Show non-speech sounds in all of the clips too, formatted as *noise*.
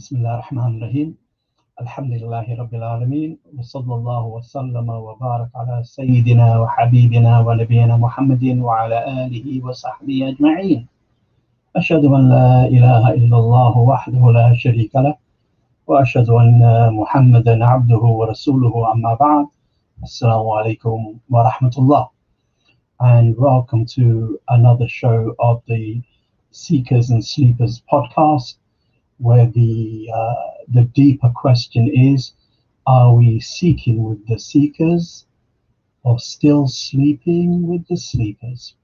بسم الله الرحمن الرحيم الحمد لله رب العالمين وصلى الله وسلم وبارك على سيدنا وحبيبنا ونبينا محمد وعلى آله وصحبه أجمعين أشهد أن لا إله إلا الله وحده لا شريك له وأشهد أن محمدا عبده ورسوله أما بعد السلام عليكم ورحمة الله and welcome to another show of the Seekers and Sleepers podcast. Where the uh, the deeper question is are we seeking with the seekers or still sleeping with the sleepers?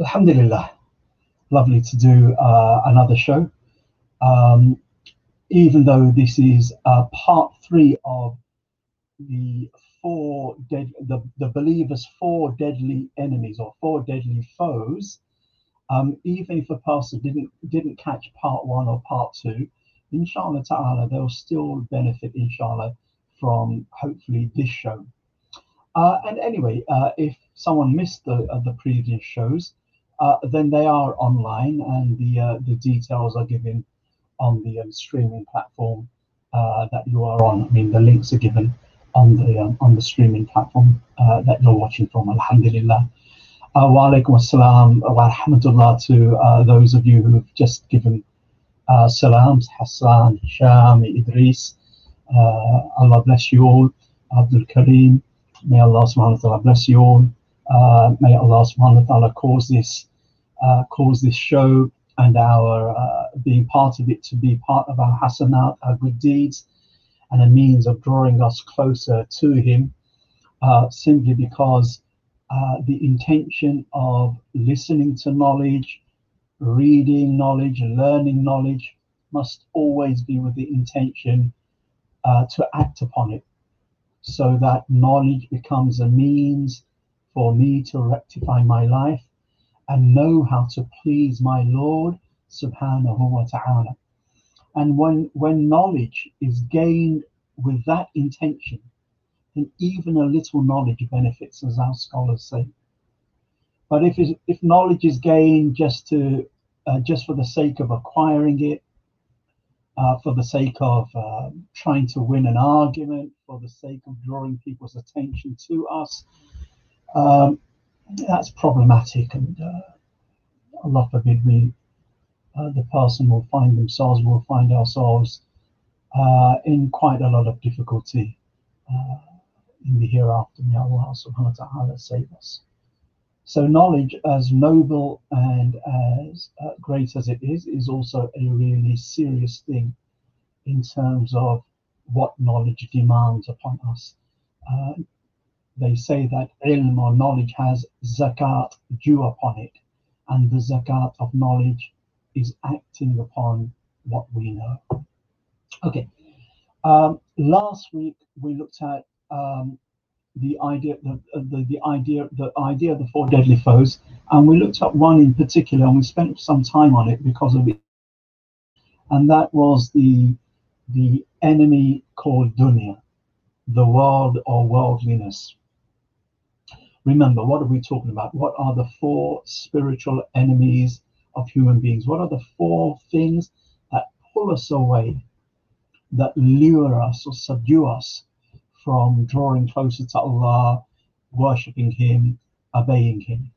Alhamdulillah. Lovely to do uh, another show. Um, even though this is uh, part three of the four dead the, the believers four deadly enemies or four deadly foes um, even if a person didn't didn't catch part one or part two inshallah ta'ala they'll still benefit inshallah from hopefully this show. Uh, and anyway uh, if someone missed the uh, the previous shows uh, then they are online and the uh, the details are given on the um, streaming platform uh, that you are on. I mean the links are given on the um, on the streaming platform that you're watching from alhamdulillah uh, wa alaikum assalam wa rahmatullah to uh, those of you who've just given uh, salams, Hassan, Hisham, Idris. Uh, Allah bless you all. Abdul Kareem. May Allah subhanahu wa ta'ala bless you all. Uh, may Allah subhanahu wa ta'ala cause this, uh, cause this show and our uh, being part of it to be part of our hasanat, our good deeds, and a means of drawing us closer to Him simply because uh, the intention of listening to knowledge, reading knowledge, learning knowledge must always be with the intention uh, to act upon it so that knowledge becomes a means for me to rectify my life and know how to please my Lord subhanahu wa ta'ala. And when, when knowledge is gained with that intention, then even a little knowledge benefits, as our scholars say. But if if knowledge is gained just to uh, just for the sake of acquiring it, uh, for the sake of uh, trying to win an argument, for the sake of drawing people's attention to us, um, that's problematic, and uh, Allah forbid we, uh, the person will find themselves, will find ourselves uh, in quite a lot of difficulty in the hereafter. May Allah subhanahu wa ta'ala save us. So knowledge, as noble and as uh, great as it is, is also a really serious thing in terms of what knowledge demands upon us. Uh, they say that ilm or knowledge has zakat due upon it, and the zakat of knowledge is acting upon what we know. Okay. Um, last week we looked at um, the idea the, the, the idea the idea of the four deadly foes. And we looked at one in particular and we spent some time on it because of it. And that was the the enemy called dunya the world or worldliness. Remember what are we talking about? What are the four spiritual enemies of human beings? What are the four things that pull us away that lure us or subdue us from drawing closer to Allah, worshipping Him, obeying Him.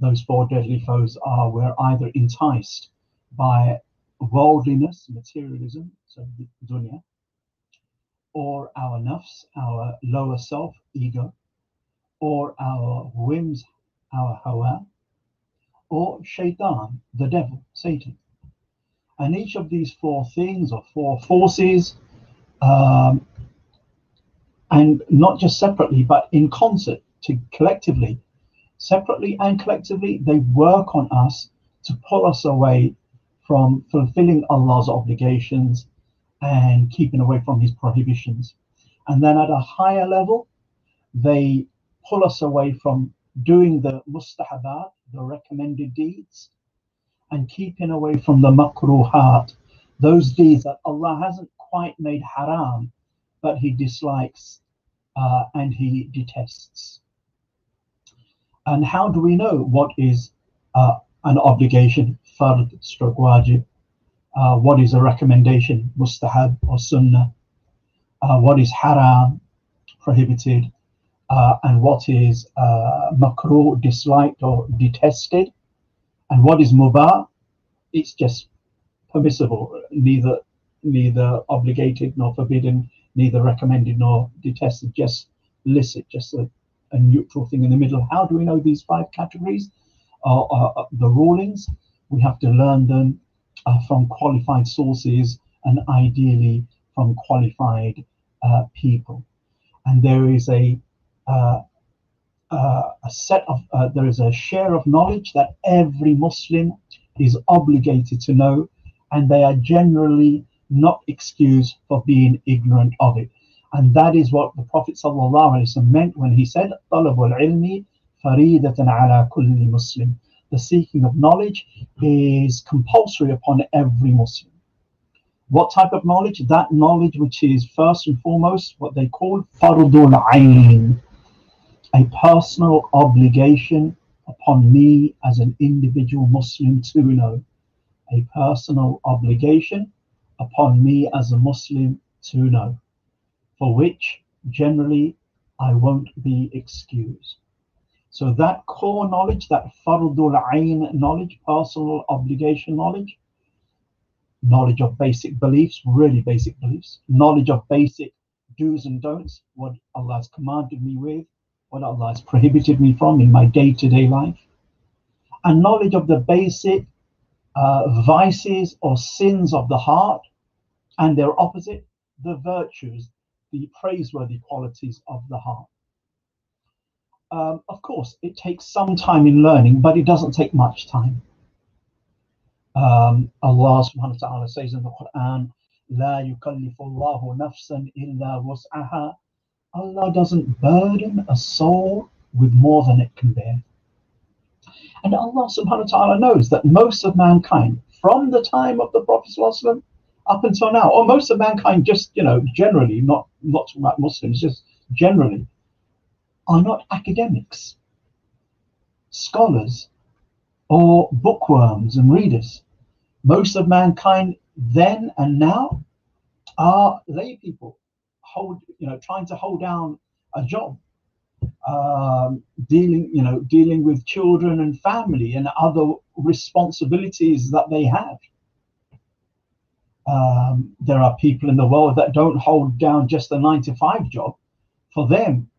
Those four deadly foes are we're either enticed by worldliness, materialism, so dunya, or our nafs, our lower self, ego, or our whims, our hawa, or shaitan, the devil, Satan. And each of these four things or four forces um, and not just separately, but in concert to collectively, separately and collectively, they work on us to pull us away from fulfilling Allah's obligations and keeping away from His prohibitions. And then at a higher level, they pull us away from doing the mustahabat, the recommended deeds, and keeping away from the makruhat, those deeds that Allah hasn't quite made haram, but He dislikes uh, and He detests. And how do we know what is uh, an obligation, fard, stroke wajib? uh, what is a recommendation, mustahab or sunnah, uh, what is haram, prohibited, uh, and what is uh, makruh, disliked or detested, and what is mubah, it's just permissible, neither neither obligated nor forbidden, neither recommended nor detested, just licit, just a, a neutral thing in the middle. How do we know these five categories are, are the rulings? We have to learn them uh, from qualified sources and ideally from qualified uh, people. And there is a uh, uh a set of uh, there is a share of knowledge that every Muslim is obligated to know, and they are generally not excuse for being ignorant of it. And that is what the Prophet ﷺ meant when he said, ala kulli Muslim. The seeking of knowledge is compulsory upon every Muslim. What type of knowledge? That knowledge which is first and foremost what they call fardul a personal obligation upon me as an individual Muslim to know, a personal obligation upon me as a Muslim to know, for which generally I won't be excused. So that core knowledge, that fardul ayn knowledge, personal obligation knowledge, knowledge of basic beliefs, really basic beliefs, knowledge of basic do's and don'ts, what Allah has commanded me with, what Allah has *laughs* prohibited me from in my day-to-day life, and knowledge of the basic uh, vices or sins of the heart and their opposite, the virtues, the praiseworthy qualities of the heart. Um, of course, it takes some time in learning, but it doesn't take much time. Um, Allah subhanahu wa ta'ala says in the Quran, La yukallifullahu nafsan illa wus'aha. Allah doesn't burden a soul with more than it can bear. And Allah subhanahu wa ta'ala knows that most of mankind, from the time of the Prophet up until now, or most of mankind just, you know, generally, not not about Muslims, just generally, are not academics, scholars, or bookworms and readers. Most of mankind then and now are lay people, hold, you know, trying to hold down a job, um, dealing, you know, dealing with children and family and other responsibilities that they have. Um, there are people in the world that don't hold down just a nine to five job. For them,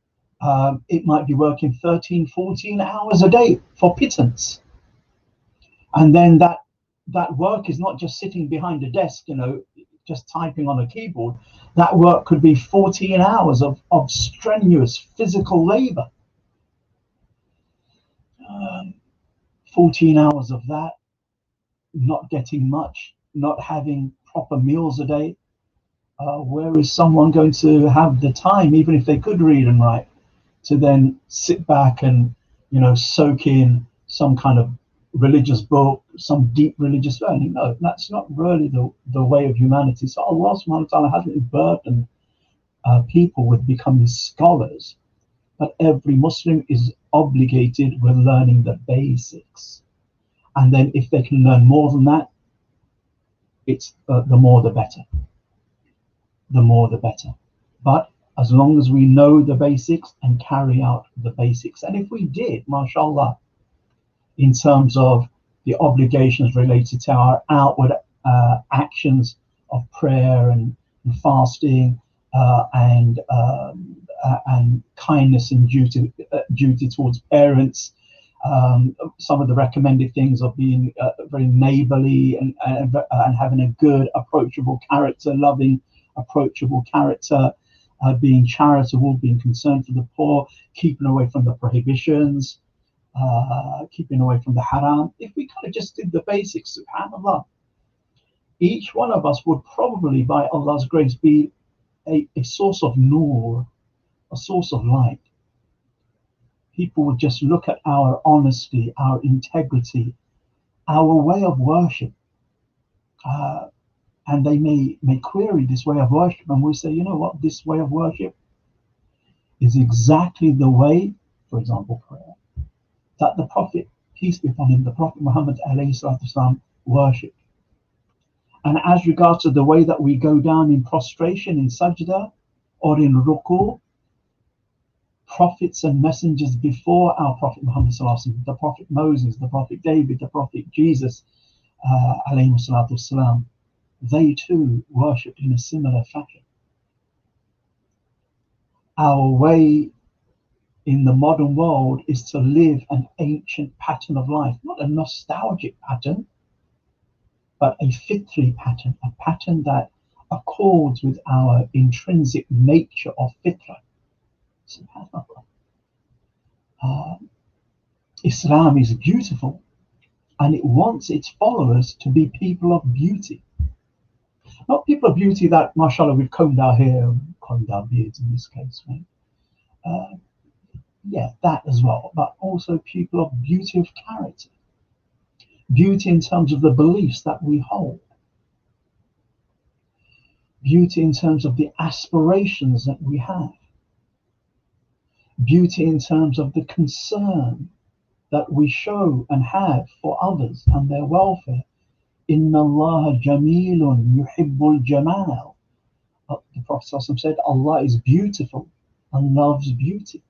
um, it might be working 13, 14 hours a day for pittance. And then that that work is not just sitting behind a desk, you know, just typing on a keyboard. That work could be 14 hours of, of strenuous physical labor. Um, 14 hours of that, not getting much, not having proper meals a day. Uh, where is someone going to have the time, even if they could read and write, to then sit back and, you know, soak in some kind of religious book, some deep religious learning. No, that's not really the, the way of humanity. So Allah subhanahu wa ta'ala hasn't burdened uh, people with becoming scholars, but every Muslim is obligated with learning the basics. And then if they can learn more than that, it's uh, the more the better. The more the better. But as long as we know the basics and carry out the basics, and if we did, mashallah, in terms of the obligations related to our outward uh, actions of prayer and, and fasting uh, and um, and kindness and duty uh, duty towards parents. Um, some of the recommended things of being uh, very neighborly and, and, and having a good, approachable character, loving, approachable character, uh, being charitable, being concerned for the poor, keeping away from the prohibitions, uh, keeping away from the haram, if we kind of just did the basics, subhanAllah, each one of us would probably, by Allah's grace, be a, a source of nur, a source of light. People would just look at our honesty, our integrity, our way of worship, uh, and they may, may query this way of worship, and we say, you know what, this way of worship is exactly the way, for example, prayer that the Prophet, peace be upon him, the Prophet Muhammad والسلام, worshipped. And as regards to the way that we go down in prostration, in sajda, or in ruku, prophets and messengers before our Prophet Muhammad, the Prophet Moses, the Prophet David, the Prophet Jesus, uh, والسلام, they too worshipped in a similar fashion. Our way in the modern world is to live an ancient pattern of life, not a nostalgic pattern, but a fitri pattern, a pattern that accords with our intrinsic nature of fitra. Uh, Islam is beautiful and it wants its followers to be people of beauty. Not people of beauty that, mashallah, we've combed our hair, combed our beards in this case, right? Uh, yeah, that as well, but also people of beauty of character, beauty in terms of the beliefs that we hold, beauty in terms of the aspirations that we have, beauty in terms of the concern that we show and have for others and their welfare. Inna Allah jamilun yuhibbul jamal. Uh, the Prophet said, Allah is beautiful and loves beauty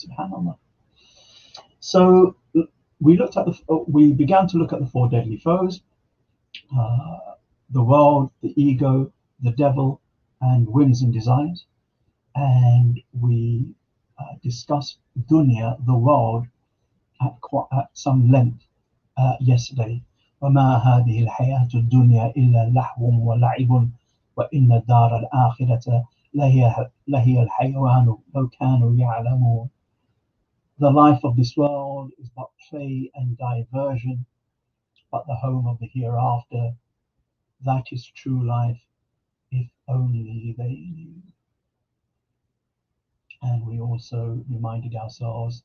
Subhanallah. So we looked at the, uh, we began to look at the four deadly foes, uh, the world, the ego, the devil, and whims and desires. And we uh, discussed dunya, the world, at, at some length uh, yesterday. وما هذه الحياة الدنيا إلا لهو ولعب وإن الدار الآخرة لهي, لهي الحيوان لو كانوا يعلمون the life of this world is but play and diversion, but the home of the hereafter, that is true life, if only they knew. And we also reminded ourselves,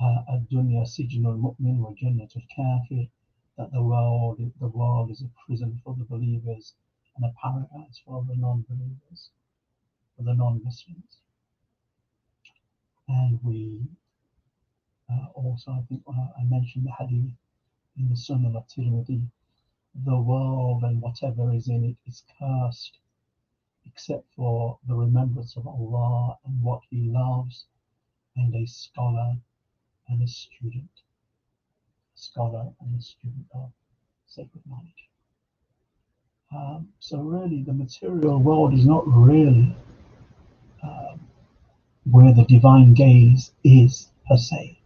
uh, Adunya Sijnul Mu'min wa Jannatul Kafir, that the world, the world is a prison for the believers and a paradise for the non believers, for the non Muslims and we uh, also I think uh, I mentioned the hadith in the Sunan of Tirmidhi the world and whatever is in it is cursed except for the remembrance of Allah and what He loves and a scholar and a student, a scholar and a student of sacred knowledge. Um, so really, the material world is not really um, where the divine gaze is per se.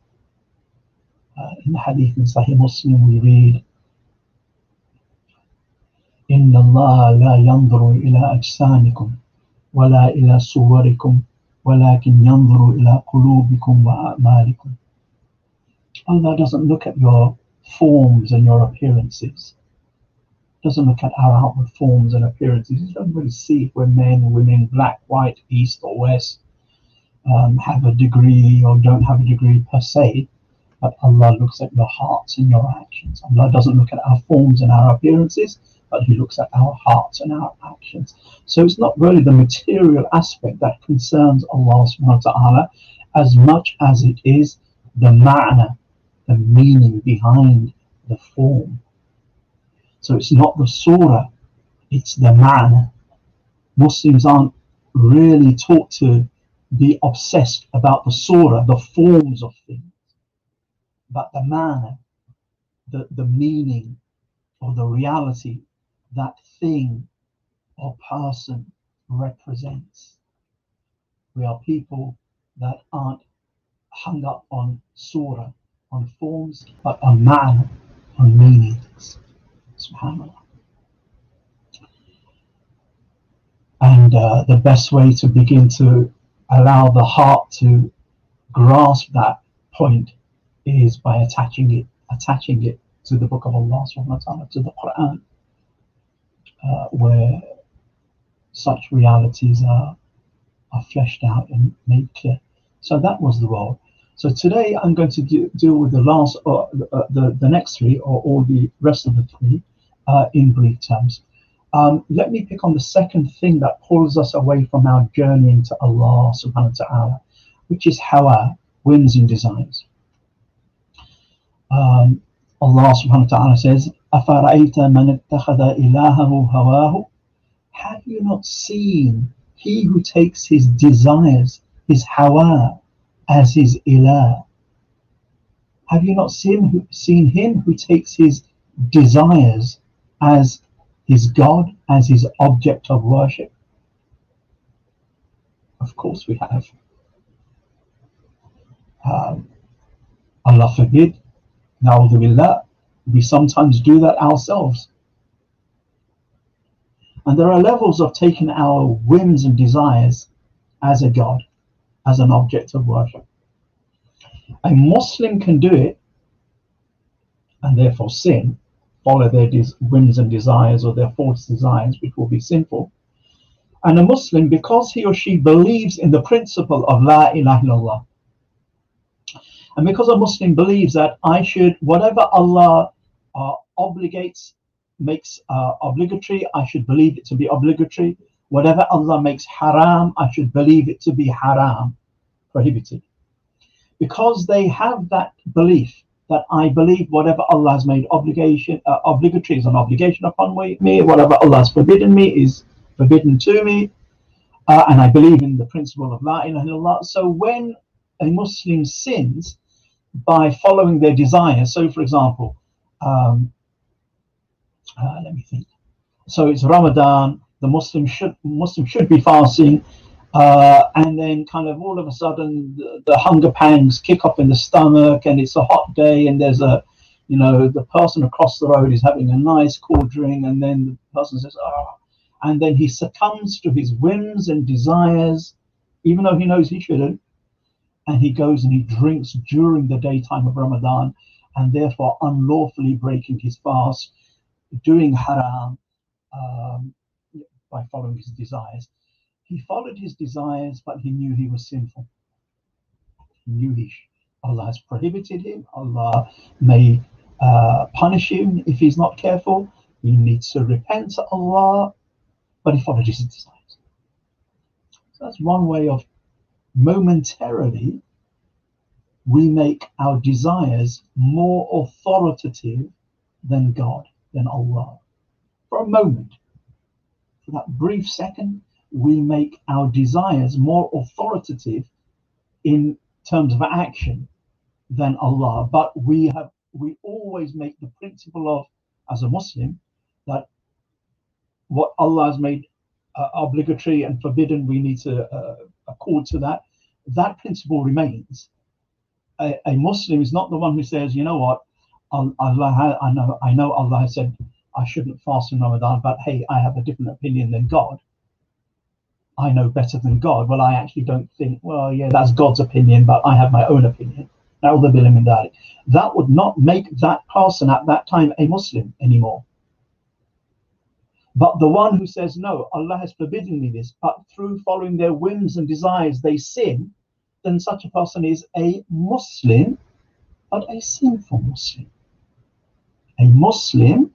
Uh, in the hadith in Sahih Muslim, we read, إن الله لا ينظر إلى أجسامكم ولا إلى صوركم ولكن ينظر إلى قلوبكم وأعمالكم Allah doesn't look at your forms and your appearances. Doesn't look at our outward forms and appearances. He doesn't really see if we're men, women, black, white, east or west, um, have a degree or don't have a degree per se. But Allah looks at your hearts and your actions. Allah doesn't look at our forms and our appearances, but He looks at our hearts and our actions. So it's not really the material aspect that concerns Allah subhanahu wa ta'ala as much as it is the ma'na, the meaning behind the form. So it's not the surah, it's the ma'na. Muslims aren't really taught to be obsessed about the surah, the forms of things, but the ma'na, the, the meaning or the reality that thing or person represents. We are people that aren't hung up on surah on forms, but on ma'na, on meanings. SubhanAllah. And uh, the best way to begin to allow the heart to grasp that point is by attaching it, attaching it to the Book of Allah subhanahu wa ta'ala, to the Quran, uh, where such realities are are fleshed out and made clear. So that was the role. So today I'm going to do, deal with the last, or uh, the, the next three, or all the rest of the three, uh, in brief terms. Um, let me pick on the second thing that pulls us away from our journey into Allah subhanahu wa ta'ala, which is hawa, whims and desires. Um, Allah subhanahu wa ta'ala says, أَفَرَأَيْتَ مَنِ اتَّخَذَ إِلَهَهُ هَوَاهُ Have you not seen he who takes his desires, his hawa, as his ilah? Have you not seen, seen him who takes his desires as his God, as his object of worship? Of course we have. Um, Allah forbid, billah, we sometimes do that ourselves. And there are levels of taking our whims and desires as a God, as an object of worship. A Muslim can do it and therefore sin, follow their whims and desires or their false desires, which will be sinful. And a Muslim, because he or she believes in the principle of La ilaha illallah, and because a Muslim believes that I should, whatever Allah uh, obligates, makes uh, obligatory, I should believe it to be obligatory. Whatever Allah makes haram, I should believe it to be haram, prohibited. Because they have that belief that I believe whatever Allah has made obligation uh, obligatory is an obligation upon me, whatever Allah has forbidden me is forbidden to me, uh, and I believe in the principle of La ilaha illallah. So when a Muslim sins by following their desires, so for example, um, uh, let me think. So it's Ramadan. The Muslim should Muslim should be fasting, uh, and then kind of all of a sudden the, the, hunger pangs kick up in the stomach, and it's a hot day, and there's a, you know, the person across the road is having a nice cool drink, and then the person says, "Oh," and then he succumbs to his whims and desires, even though he knows he shouldn't, and he goes and he drinks during the daytime of Ramadan, and therefore unlawfully breaking his fast, doing haram um, by following his desires. He followed his desires, but he knew he was sinful. He knew he Allah has prohibited him. Allah may uh, punish him if he's not careful. He needs to repent to Allah, but he followed his desires. So that's one way of momentarily we make our desires more authoritative than God, than Allah. For a moment, for that brief second, we make our desires more authoritative in terms of action than Allah. But we have we always make the principle of, as a Muslim, that what Allah has made uh, obligatory and forbidden, we need to uh, accord to that. That principle remains a, a, Muslim is not the one who says, you know what, Allah, I know, I know Allah has said I shouldn't fast in Ramadan, but hey, I have a different opinion than God. I know better than God. Well, I actually don't think, well, yeah, that's God's opinion, but I have my own opinion. That would not make that person at that time a Muslim anymore. But the one who says, no, Allah has forbidden me this, but through following their whims and desires, they sin, then such a person is a Muslim, but a sinful Muslim. A Muslim,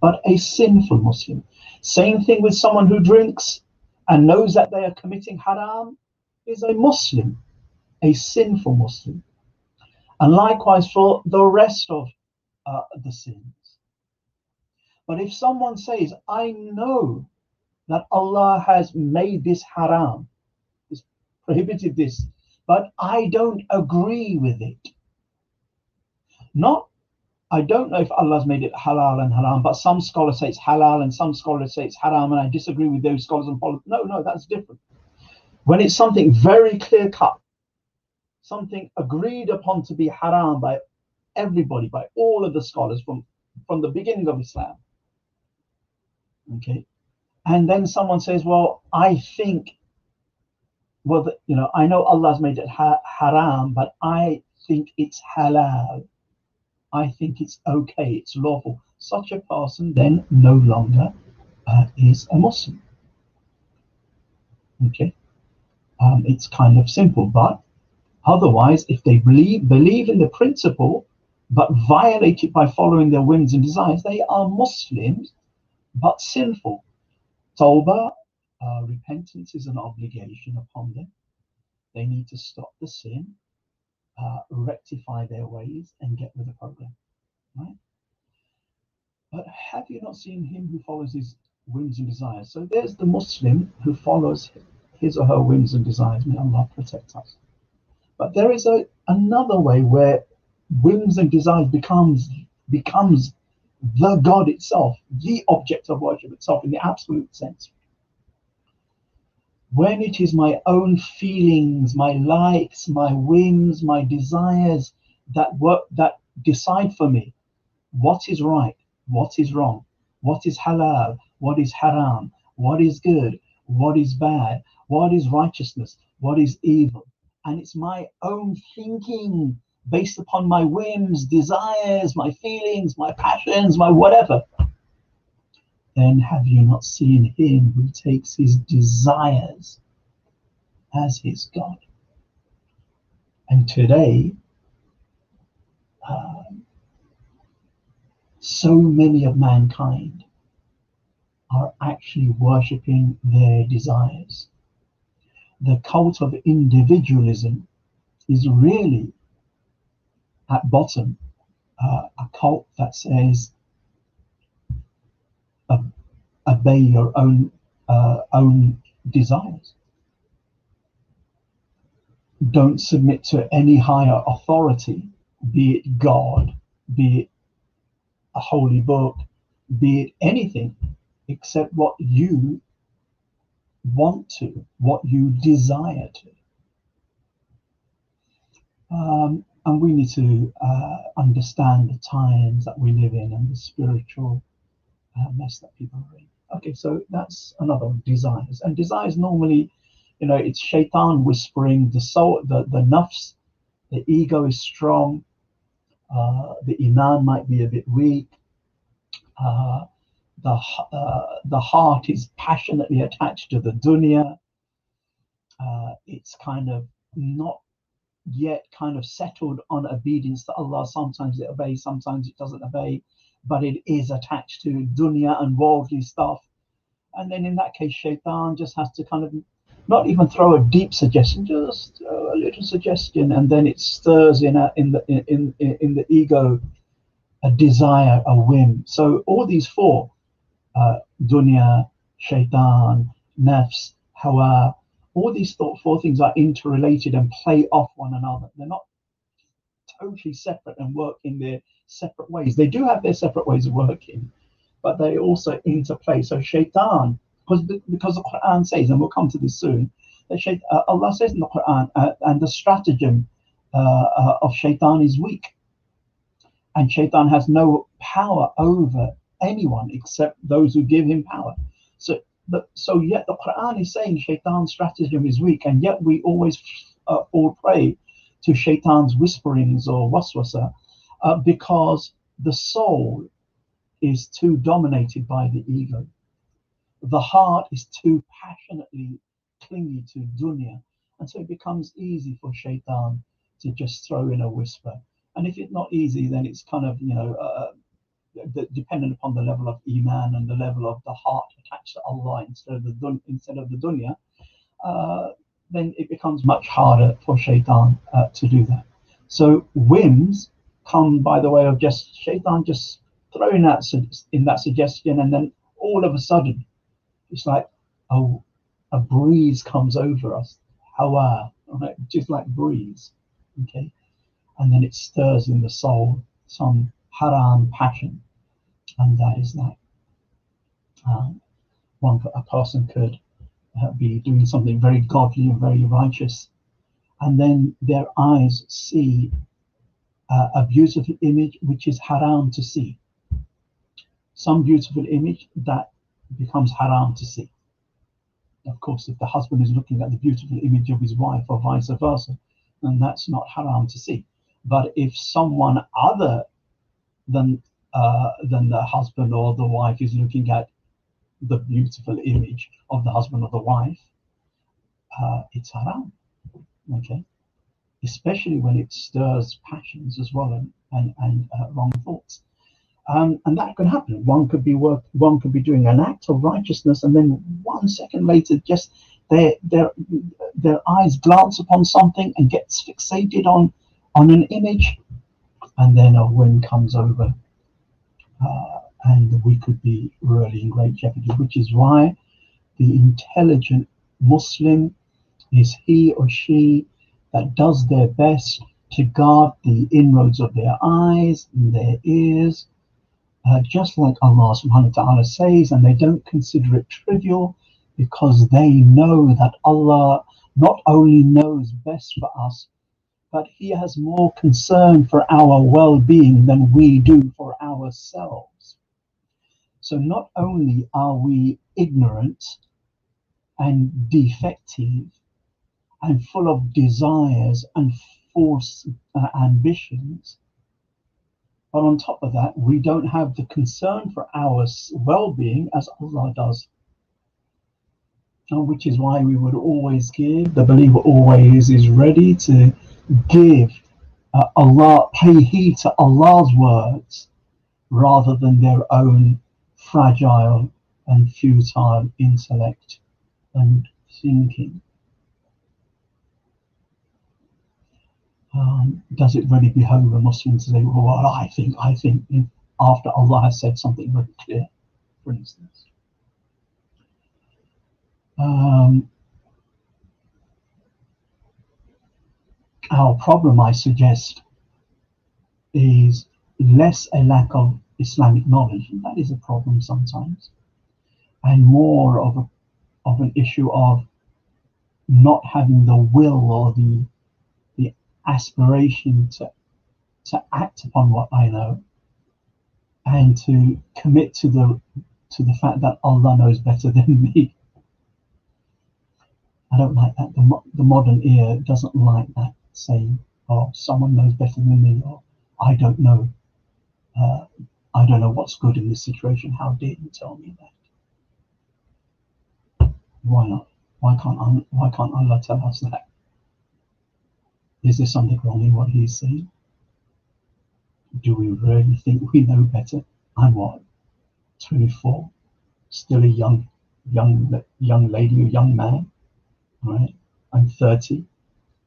but a sinful Muslim. Same thing with someone who drinks and knows that they are committing haram is a Muslim, a sinful Muslim. And likewise for the rest of uh, the sins. But if someone says, I know that Allah has made this haram, prohibited this, but I don't agree with it. Not, I don't know if Allah's made it halal and haram, but some scholars say it's halal and some scholars say it's haram, and I disagree with those scholars and follow. No, no, that's different. When it's something very clear cut, something agreed upon to be haram by everybody, by all of the scholars from, from the beginning of Islam. Okay. And then someone says, Well, I think well, you know, I know Allah's made it ha- haram, but I think it's halal. I think it's okay, it's lawful. Such a person then no longer uh, is a Muslim. Okay, um, it's kind of simple, but otherwise, if they believe believe in the principle but violate it by following their whims and desires, they are Muslims but sinful. Tawbah uh, repentance is an obligation upon them. They need to stop the sin, uh, rectify their ways, and get with the program. Right? But have you not seen him who follows his whims and desires? So there's the Muslim who follows his or her whims and desires. May Allah protect us. But there is a, another way where whims and desires becomes becomes the God itself, the object of worship itself in the absolute sense. When it is my own feelings, my likes, my whims, my desires that work that decide for me what is right, what is wrong, what is halal, what is haram, what is good, what is bad, what is righteousness, what is evil. And it's my own thinking based upon my whims, desires, my feelings, my passions, my whatever. Then have you not seen him who takes his desires as his God? And today, uh, so many of mankind are actually worshipping their desires. The cult of individualism is really at bottom uh, a cult that says obey your own uh, own desires. Don't submit to any higher authority, be it God, be it a holy book, be it anything, except what you want to, what you desire to. Um, and we need to uh, understand the times that we live in and the spiritual uh, mess that people are in. Okay, so that's another one, desires. And desires normally, you know, it's shaitan whispering, the soul, the, the nafs, the ego is strong, uh, the iman might be a bit weak, uh, the, uh, the heart is passionately attached to the dunya. Uh, it's kind of not yet kind of settled on obedience to Allah. Sometimes it obeys, sometimes it doesn't obey, but it is attached to dunya and worldly stuff. And then in that case, shaitan just has to kind of not even throw a deep suggestion, just a little suggestion, and then it stirs in a, in the in, in in the ego a desire, a whim. So all these four uh, dunya, shaitan, nafs, hawa, all these thought, four things are interrelated and play off one another. They're not totally separate and work in their separate ways. They do have their separate ways of working, but they also interplay. So shaitan, because because the Quran says, and we'll come to this soon, that shaitan, uh, Allah says in the Quran, uh, and the stratagem uh, uh, of shaitan is weak, and shaitan has no power over anyone except those who give him power. So, but, so yet the Quran is saying shaitan's stratagem is weak, and yet we always uh, fall prey to shaitan's whisperings or waswasa uh, because the soul is too dominated by the ego. The heart is too passionately clingy to dunya, and so it becomes easy for shaitan to just throw in a whisper. And if it's not easy, then it's kind of you know uh, dependent upon the level of iman and the level of the heart attached to Allah instead of the dun- instead of the dunya, uh, then it becomes much harder for shaitan uh, to do that. So whims come by the way of just shaitan just throwing that in that suggestion, and then all of a sudden, it's like a, a breeze comes over us, hawa, right? just like breeze, okay, and then it stirs in the soul some haram passion, and that is that. Um, one a person could be doing something very godly and very righteous, and then their eyes see uh, a beautiful image which is haram to see. Some beautiful image that becomes haram to see. Of course, if the husband is looking at the beautiful image of his wife or vice versa, then that's not haram to see. But if someone other than uh, than the husband or the wife is looking at the beautiful image of the husband or the wife, uh, it's haram. Okay especially when it stirs passions as well and, and, and uh, wrong thoughts. Um, and that can happen. One could be work, one could be doing an act of righteousness, and then one second later, just their their their eyes glance upon something and gets fixated on on an image, and then a wind comes over, uh, and we could be really in great jeopardy, which is why the intelligent Muslim is he or she that does their best to guard the inroads of their eyes and their ears, uh, just like Allah subhanahu wa ta'ala says, and they don't consider it trivial because they know that Allah not only knows best for us, but He has more concern for our well being than we do for ourselves. So not only are we ignorant and defective and full of desires and false uh, ambitions, but on top of that, we don't have the concern for our well being as Allah does. And which is why we would always give, the believer always is ready to give uh, Allah, pay heed to Allah's words rather than their own fragile and futile intellect and thinking. Um, does it really behove a Muslim to say, well, what I think, I think, after Allah has said something very clear, for instance? Um, our problem, I suggest, is less a lack of Islamic knowledge, and that is a problem sometimes, and more of a, of an issue of not having the will or the the aspiration to to act upon what I know and to commit to the to the fact that Allah knows better *laughs* than me. I don't like that. The, the modern ear doesn't like that saying, "Oh, someone knows better than me," or "I don't know." Uh, I don't know what's good in this situation. How dare you tell me that? Why not? Why can't I, why can't Allah tell us that? Is there something wrong in what He's saying? Do we really think we know better? I'm what, 24, still a young, young, young lady or young man, right? I'm 30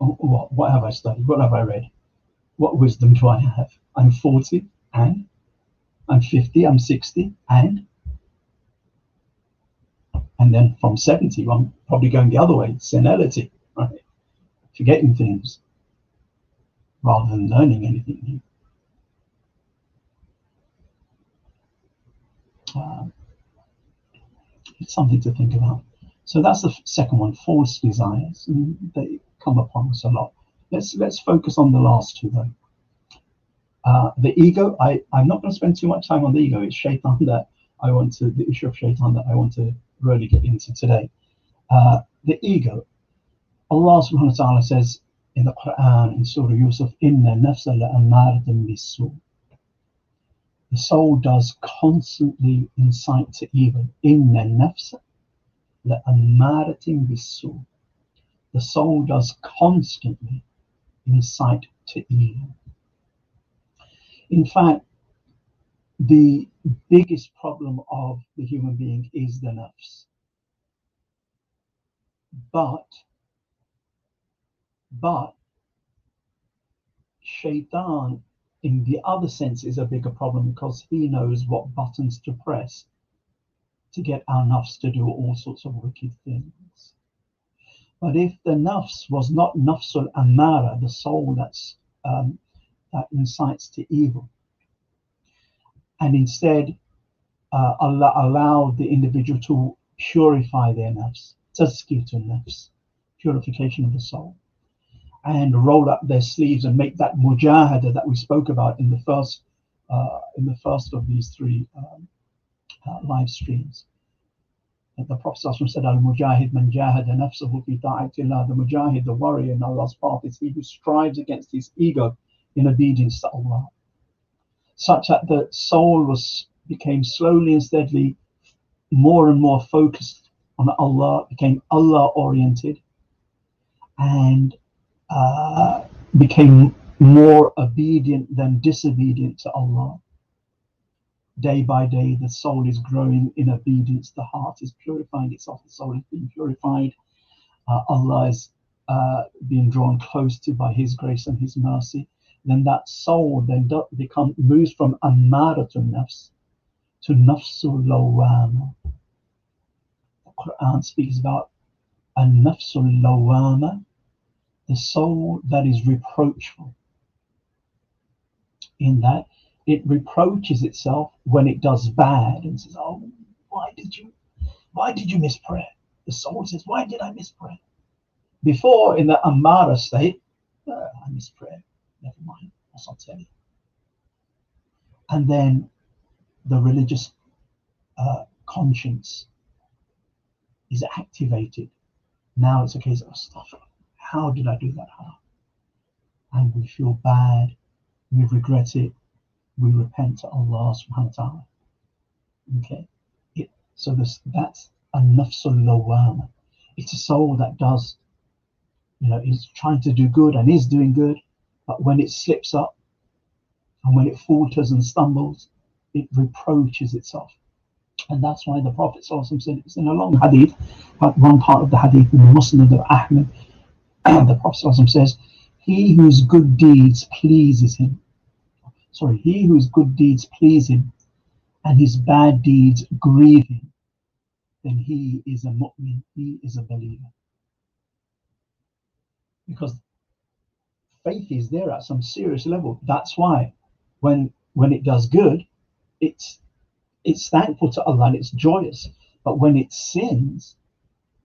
what, what have I studied? What have I read? What wisdom do I have? I'm 40 and I'm 50, I'm 60 and and then from 70, I'm probably going the other way, senility, right? Forgetting things rather than learning anything new. Uh, it's something to think about. So that's the second one, false desires. And they, come upon us a lot. Let's let's focus on the last two though. Uh, the ego, I, I'm not going to spend too much time on the ego. It's shaitan that I want to, the issue of shaitan that I want to really get into today. Uh, the ego, Allah subhanahu wa ta'ala says in the Quran, in Surah Yusuf, Inna nafsa la'amaratum bisu. The soul does constantly incite to evil. Inna nafsa la'amaratum bisu the soul does constantly incite to evil. In fact, the biggest problem of the human being is the nafs. But, but, shaitan in the other sense is a bigger problem because he knows what buttons to press to get our nafs to do all sorts of wicked things. But if the nafs was not nafsul amara, the soul that's um, that incites to evil, and instead uh, Allah allowed the individual to purify their nafs, tazkiyatun nafs, purification of the soul, and roll up their sleeves and make that mujahada that we spoke about in the first uh, in the first of these three um, uh, live streams the Prophet said, Al Mujahid man jahada nafsahu fi ta'atillah. The Mujahid, the warrior in Allah's path, is he who strives against his ego in obedience to Allah. Such that the soul was became slowly and steadily more and more focused on Allah, became Allah oriented, and uh, became more obedient than disobedient to Allah day by day the soul is growing in obedience the heart is purifying itself the soul is being purified uh, allah is uh, being drawn close to by his grace and his mercy then that soul then become moves from amara to nafs to nafsul lawama. The Quran speaks about a nafsul lawama, the soul that is reproachful. In that it reproaches itself when it does bad and says, "Oh, why did you, why did you miss prayer?" The soul says, "Why did I miss prayer?" Before, in the Amara state, oh, I miss prayer. Never mind, that's not tell you. And then the religious uh, conscience is activated. Now it's a case of stuff. How did I do that harm? And we feel bad, we regret it, we repent to Allah subhanahu wa ta'ala. Okay. It, so this that's a nafsul. It's a soul that does, you know, is trying to do good and is doing good, but when it slips up and when it falters and stumbles, it reproaches itself. And that's why the Prophet said it's in a long hadith, but one part of the hadith in the Musnad of Ahmed, *clears throat* the Prophet says, He whose good deeds pleases him, sorry, he whose good deeds please him and his bad deeds grieve him, then he is a mu'min, he is a believer. Because faith is there at some serious level. That's why when when it does good, it's it's thankful to Allah and it's joyous. But when it sins,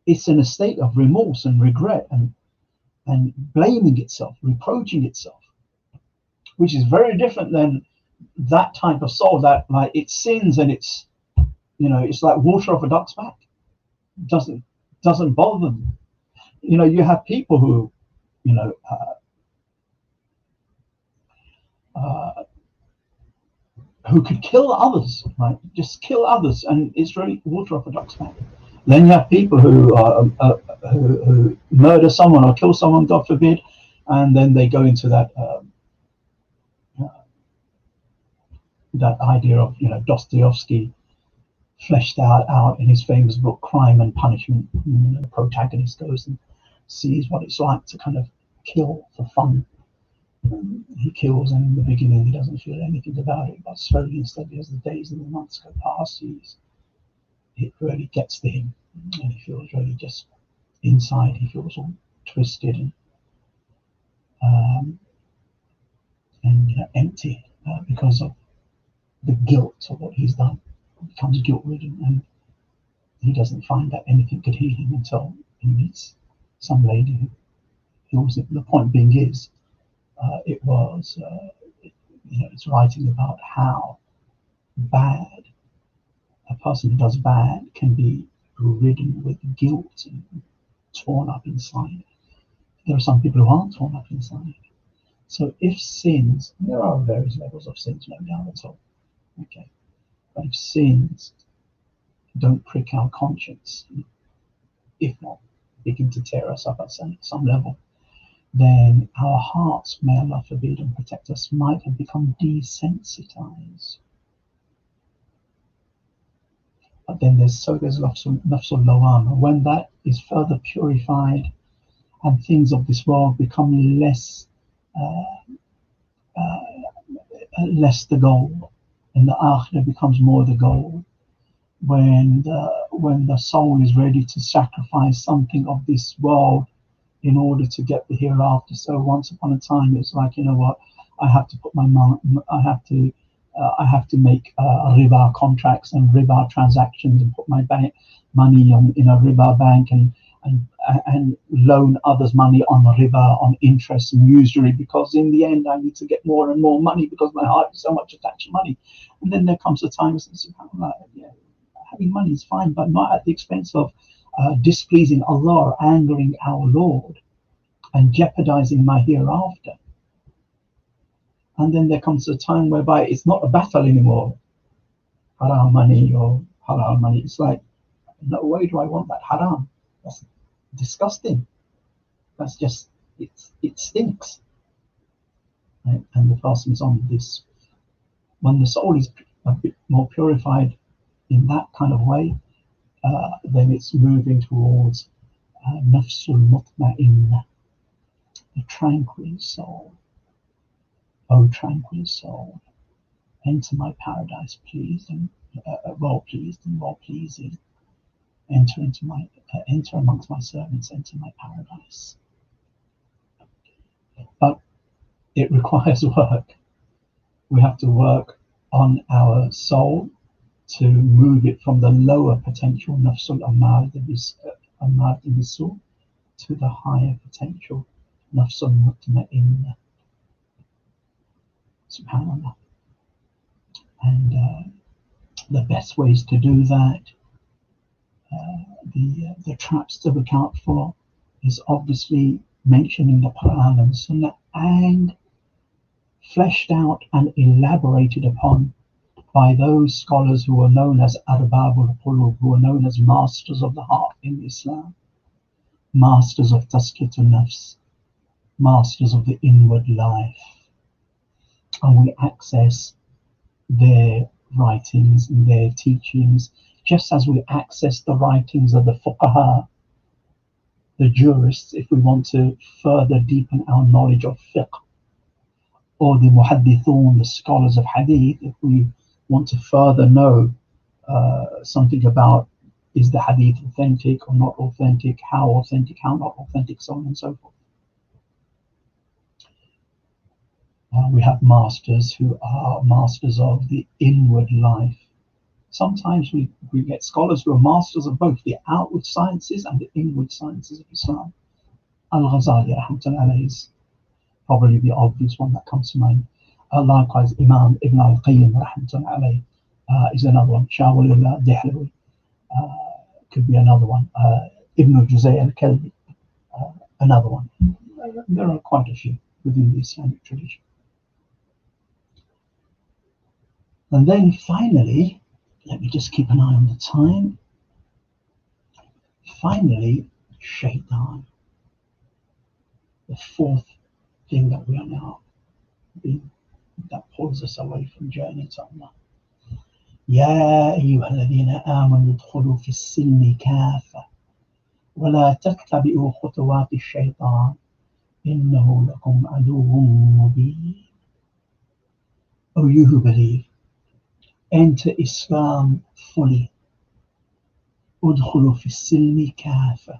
it's in a state of remorse and regret and and blaming itself, reproaching itself, which is very different than that type of soul that like it sins and it's you know it's like water off a duck's back. Doesn't doesn't bother them. You know, you have people who, you know, uh, uh, who could kill others, right? Just kill others, and it's really water duck's back. Then you have people who, uh, uh, who, who, murder someone or kill someone, God forbid, and then they go into that um, uh, that idea of you know Dostoevsky fleshed out out in his famous book Crime and Punishment. You know, the protagonist goes and sees what it's like to kind of kill for fun he kills, and in the beginning he doesn't feel anything about it, but slowly and steadily as the days and the months go past, he's, it really gets to him, and he feels really just inside, he feels all twisted and um, and you know, empty uh, because of the guilt of what he's done. He becomes guilt ridden, and he doesn't find that anything could heal him until he meets some lady who heals him. The point being is uh, it was, uh, you know, it's writing about how bad a person who does bad can be ridden with guilt and torn up inside. There are some people who aren't torn up inside. So if sins, there are various levels of sins, no doubt at all. Okay. But if sins don't prick our conscience, if not begin to tear us up at some, some level, then our hearts, may Allah forbid and protect us, might have become desensitized. But then there's so there's nafsul lawama. When that is further purified and things of this world become less uh, uh, less the goal, and the akhirah becomes more the goal. When the when the soul is ready to sacrifice something of this world in order to get the hereafter. So once upon a time, it's like you know what, I have to put my money, I have to, uh, I have to make uh, riba contracts and riba transactions and put my bank money on in a riba bank and and and loan others money on riba on interest and usury because in the end I need to get more and more money because my heart is so much attached to money. And then there comes a time when yeah, having money is fine, but not at the expense of uh, displeasing Allah or angering our Lord and jeopardizing my hereafter. And then there comes a time whereby it's not a battle anymore. Haram money or halal money. It's like, no way do I want that haram. That's disgusting. That's just, it, it stinks. Right? And the is on this. When the soul is a bit more purified in that kind of way, uh, then it's moving towards uh, nafsul mutma'inna, the tranquil soul. O tranquil soul, enter my paradise, please, and uh, well pleased and well pleasing. Enter into my uh, enter amongst my servants, enter my paradise. But it *laughs* requires work. We have to work on our soul to move it from the lower potential nafsul amar bisu to the higher potential nafsul mutma'inna. Subhanallah. And uh, the best ways to do that, uh, the, uh, the traps to look out for, is obviously mentioning the Quran and Sunnah and fleshed out and elaborated upon by those scholars who are known as Arbabul Qulub, who are known as masters of the heart in Islam, masters of Tazkiyatun Nafs, masters of the inward life. And we access their writings and their teachings, just as we access the writings of the fuqaha, the jurists, if we want to further deepen our knowledge of fiqh, or the muhaddithun, the scholars of hadith, if we want to further know uh, something about is the hadith authentic or not authentic, how authentic, how not authentic, so on and so forth. Uh, we have masters who are masters of the inward life. Sometimes we, we get scholars who are masters of both the outward sciences and the inward sciences of Islam. Al Ghazali, is probably the obvious one that comes to mind. Uh, likewise, Imam Ibn al Qayyim uh, is another one. Shah Waliullah Dehlawi uh, could be another one. Uh, Ibn al-Juzay al-Kalbi, uh, another one. There are quite a few within the Islamic tradition. And then finally, let me just keep an eye on the time. Finally, shaitan. The fourth thing that we are now being, that pulls us away from journey to Allah. يا أيها الذين آمنوا ادخلوا في السلم كافة ولا تتبعوا خطوات الشيطان إنه لكم عدو مبين O you who believe, enter Islam fully. ادخلوا في السلم كافة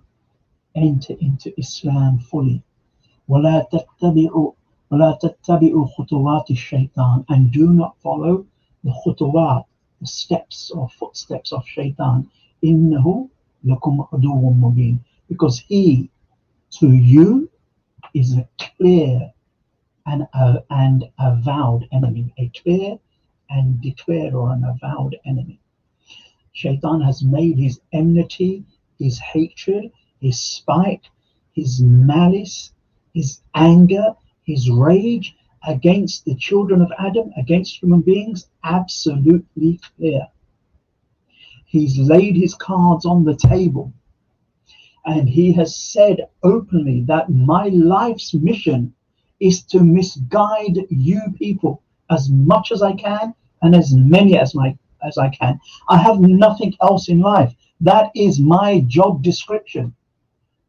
enter into Islam fully ولا تتبعوا ولا تتبعوا خطوات الشيطان and do not follow the خطوات the steps or footsteps of shaitan إنه لكم عدو مبين because he to you is a clear and a, and avowed enemy a clear and declared or an avowed enemy shaitan has made his enmity his hatred his spite his malice his anger, his rage against the children of Adam, against human beings, absolutely clear. He's laid his cards on the table and he has said openly that my life's mission is to misguide you people as much as I can and as many as my as I can. I have nothing else in life. That is my job description.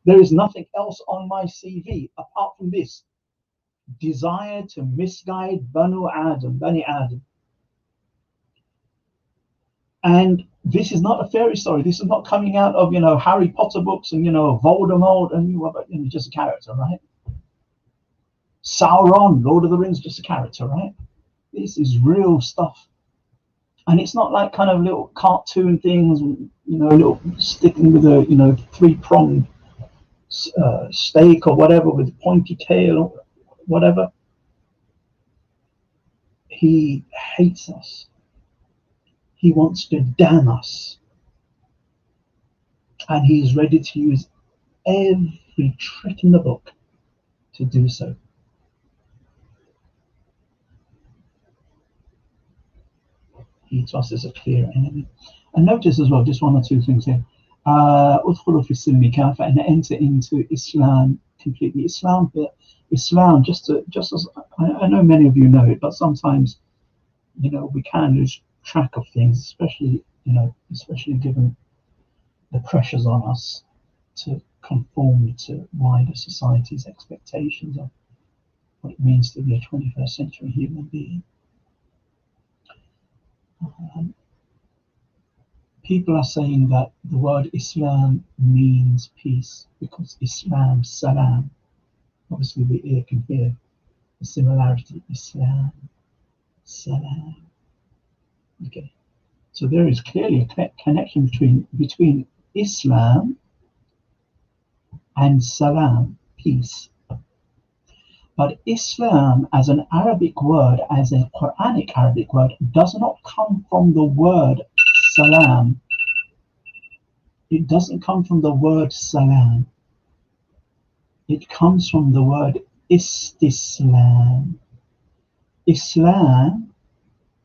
There is nothing else on my CV apart from this desire to misguide Banu Adam, Bani Adam. And this is not a fairy story. This is not coming out of, you know, Harry Potter books and, you know, Voldemort and you know, just a character, right? Sauron, Lord of the Rings, just a character, right? This is real stuff. And it's not like kind of little cartoon things, you know, little sticking with a, you know, three pronged uh, stake or whatever with a pointy tail or whatever. He hates us. He wants to damn us. And he's ready to use every trick in the book to do so. to us as a clear enemy. And notice as well, just one or two things here. Uh, and enter into Islam completely. Islam here, Islam, just to, just as I, I, know many of you know it, but sometimes, you know, we can lose track of things, especially, you know, especially given the pressures on us to conform to wider society's expectations of what it means to be a 21st century human being. Um, people are saying that the word Islam means peace because Islam, salam. Obviously, the ear can hear the similarity. Islam, salam. Okay. So there is clearly a connection between between Islam and salam, peace. But Islam, as an Arabic word, as a Quranic Arabic word, does not come from the word salam. It doesn't come from the word salam. It comes from the word istislam. Islam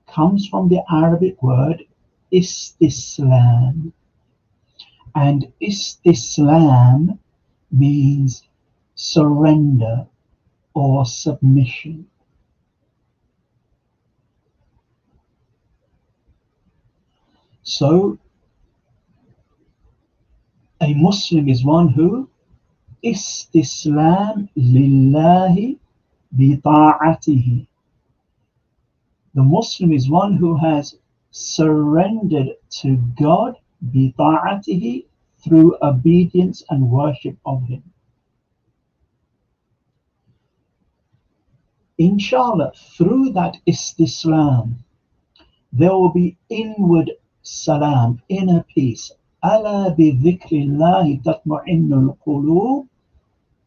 comes from the Arabic word istislam. And istislam means surrender or submission. So, a Muslim is one who istislam lillahi bita'atihi. The Muslim is one who has surrendered to God bita'atihi through obedience and worship of Him. Inshallah, through that istislam, there will be inward salam, inner peace. Qulub.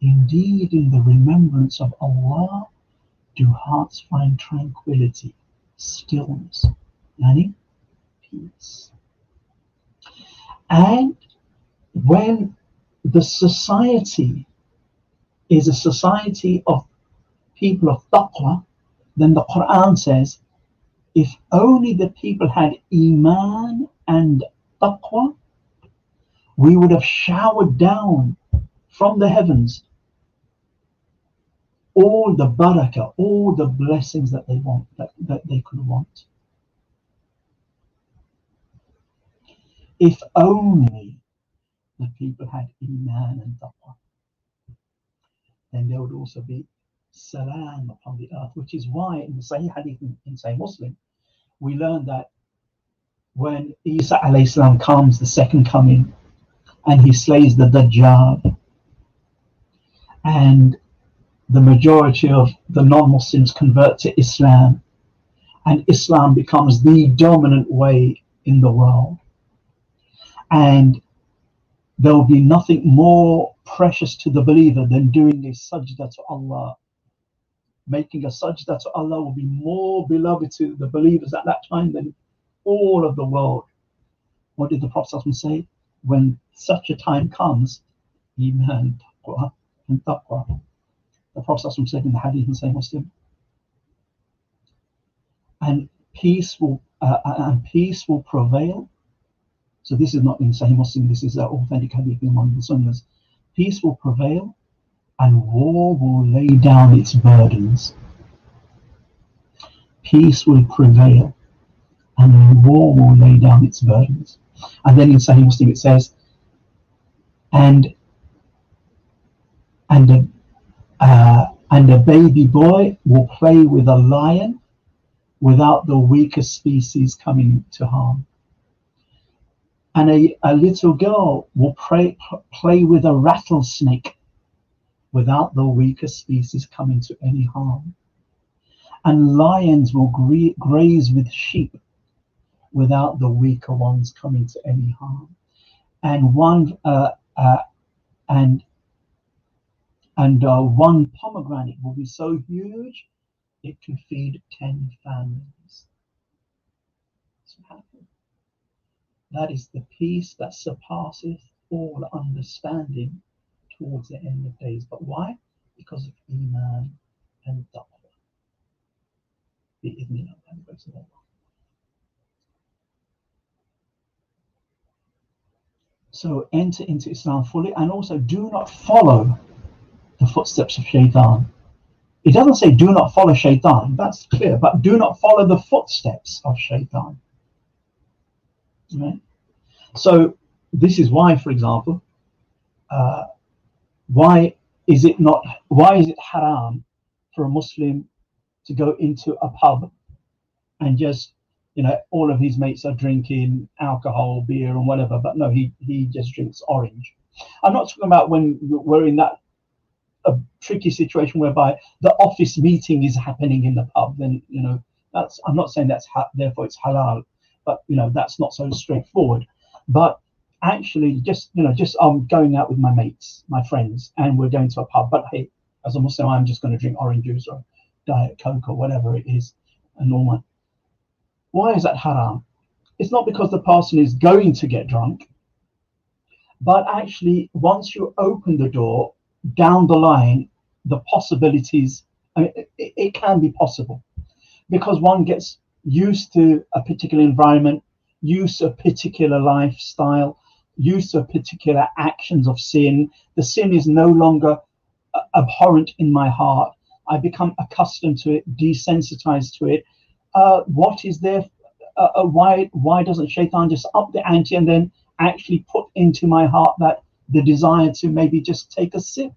Indeed, in the remembrance of Allah, do hearts find tranquility, stillness, yani peace. And when the society is a society of people of taqwa, then the Quran says, if only the people had iman and taqwa, we would have showered down from the heavens all the barakah, all the blessings that they want, that, that they could want. If only the people had iman and taqwa, then there would also be salam upon the earth, which is why in the Sahih Hadith in, in Sahih Muslim, we learn that when Isa salam comes, the second coming, and he slays the Dajjal, and the majority of the non-Muslims convert to Islam, and Islam becomes the dominant way in the world. And there will be nothing more precious to the believer than doing a sajda to Allah making a sajda to Allah will be more beloved to the believers at that time than all of the world. What did the Prophet say? When such a time comes, Iman, taqwa, and taqwa. The Prophet said in the hadith in Sahih Muslim, and peace will uh, uh, and peace will prevail. So this is not in Sahih Muslim. This is an authentic hadith in one of the Sunans. Peace will prevail and war will lay down its burdens. Peace will prevail, and war will lay down its burdens. And then in Sahih Muslim it says, and and a, uh, and a baby boy will play with a lion without the weaker species coming to harm. And a, a little girl will pray, play with a rattlesnake without the weaker species coming to any harm. And lions will graze with sheep without the weaker ones coming to any harm. And one uh, uh, and and uh, one pomegranate will be so huge it can feed ten families. That is the peace that surpasses all understanding towards the end of days. But why? Because of Iman and Taqwa. So enter into Islam fully and also do not follow the footsteps of Shaitan. It doesn't say do not follow Shaitan, that's clear, but do not follow the footsteps of Shaitan. Right? So this is why, for example, uh, why is it not why is it haram for a muslim to go into a pub and just you know, all of his mates are drinking alcohol, beer, and whatever. But no, he he just drinks orange. I'm not talking about when we're in that a tricky situation whereby the office meeting is happening in the pub. Then you know that's I'm not saying that's ha- therefore it's halal, but you know that's not so straightforward. But actually, just you know, just I'm um, going out with my mates, my friends, and we're going to a pub. But hey, as a Muslim, I'm just going to drink orange juice or diet coke or whatever it is, a normal. Why is that haram? It's not because the person is going to get drunk, but actually, once you open the door down the line, the possibilities, I mean, it, it can be possible because one gets used to a particular environment, used to a particular lifestyle, used of particular actions of sin. The sin is no longer uh, abhorrent in my heart. I become accustomed to it, desensitized to it, uh, what is there? Uh, uh, why why doesn't Shaitan just up the ante and then actually put into my heart that the desire to maybe just take a sip?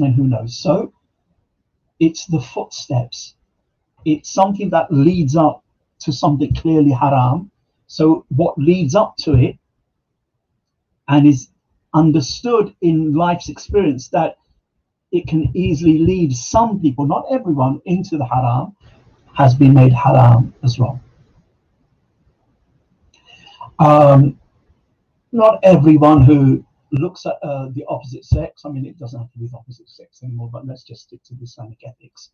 And who knows? So it's the footsteps. It's something that leads up to something clearly haram. So what leads up to it and is understood in life's experience that it can easily lead some people, not everyone, into the haram, has been made haram as well. Um, not everyone who looks at uh, the opposite sex, I mean, it doesn't have to be the opposite sex anymore, but let's just stick to the Islamic ethics.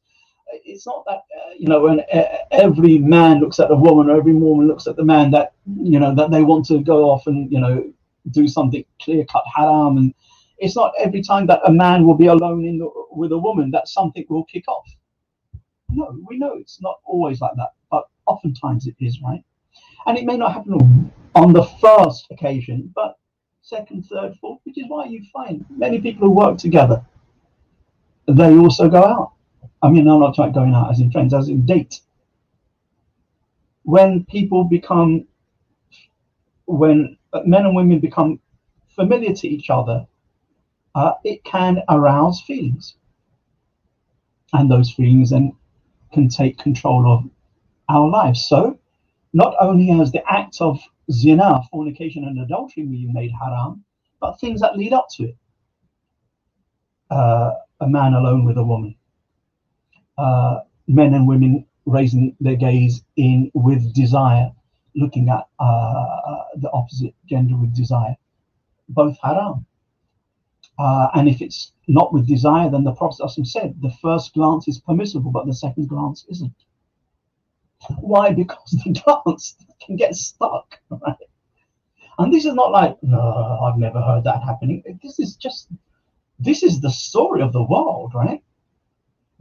It's not that, uh, you know, when uh, every man looks at a woman or every woman looks at the man that, you know, that they want to go off and, you know, do something clear cut haram and it's not every time that a man will be alone in the, with a woman that something will kick off. No, we know it's not always like that, but oftentimes it is, right? And it may not happen on the first occasion, but second, third, fourth, which is why you find many people who work together, they also go out. I mean, I'm not talking going out as in friends, as in date. When people become, when men and women become familiar to each other, uh, it can arouse feelings. And those feelings then can take control of our lives. So, not only has the act of zina, fornication, and adultery being made haram, but things that lead up to it. Uh, a man alone with a woman, uh, men and women raising their gaze in with desire, looking at uh, the opposite gender with desire, both haram. Uh, and if it's not with desire, then the Prophet said the first glance is permissible, but the second glance isn't. Why? Because the *laughs* glance can get stuck, right? And this is not like, no, I've never heard that happening. This is just, this is the story of the world, right?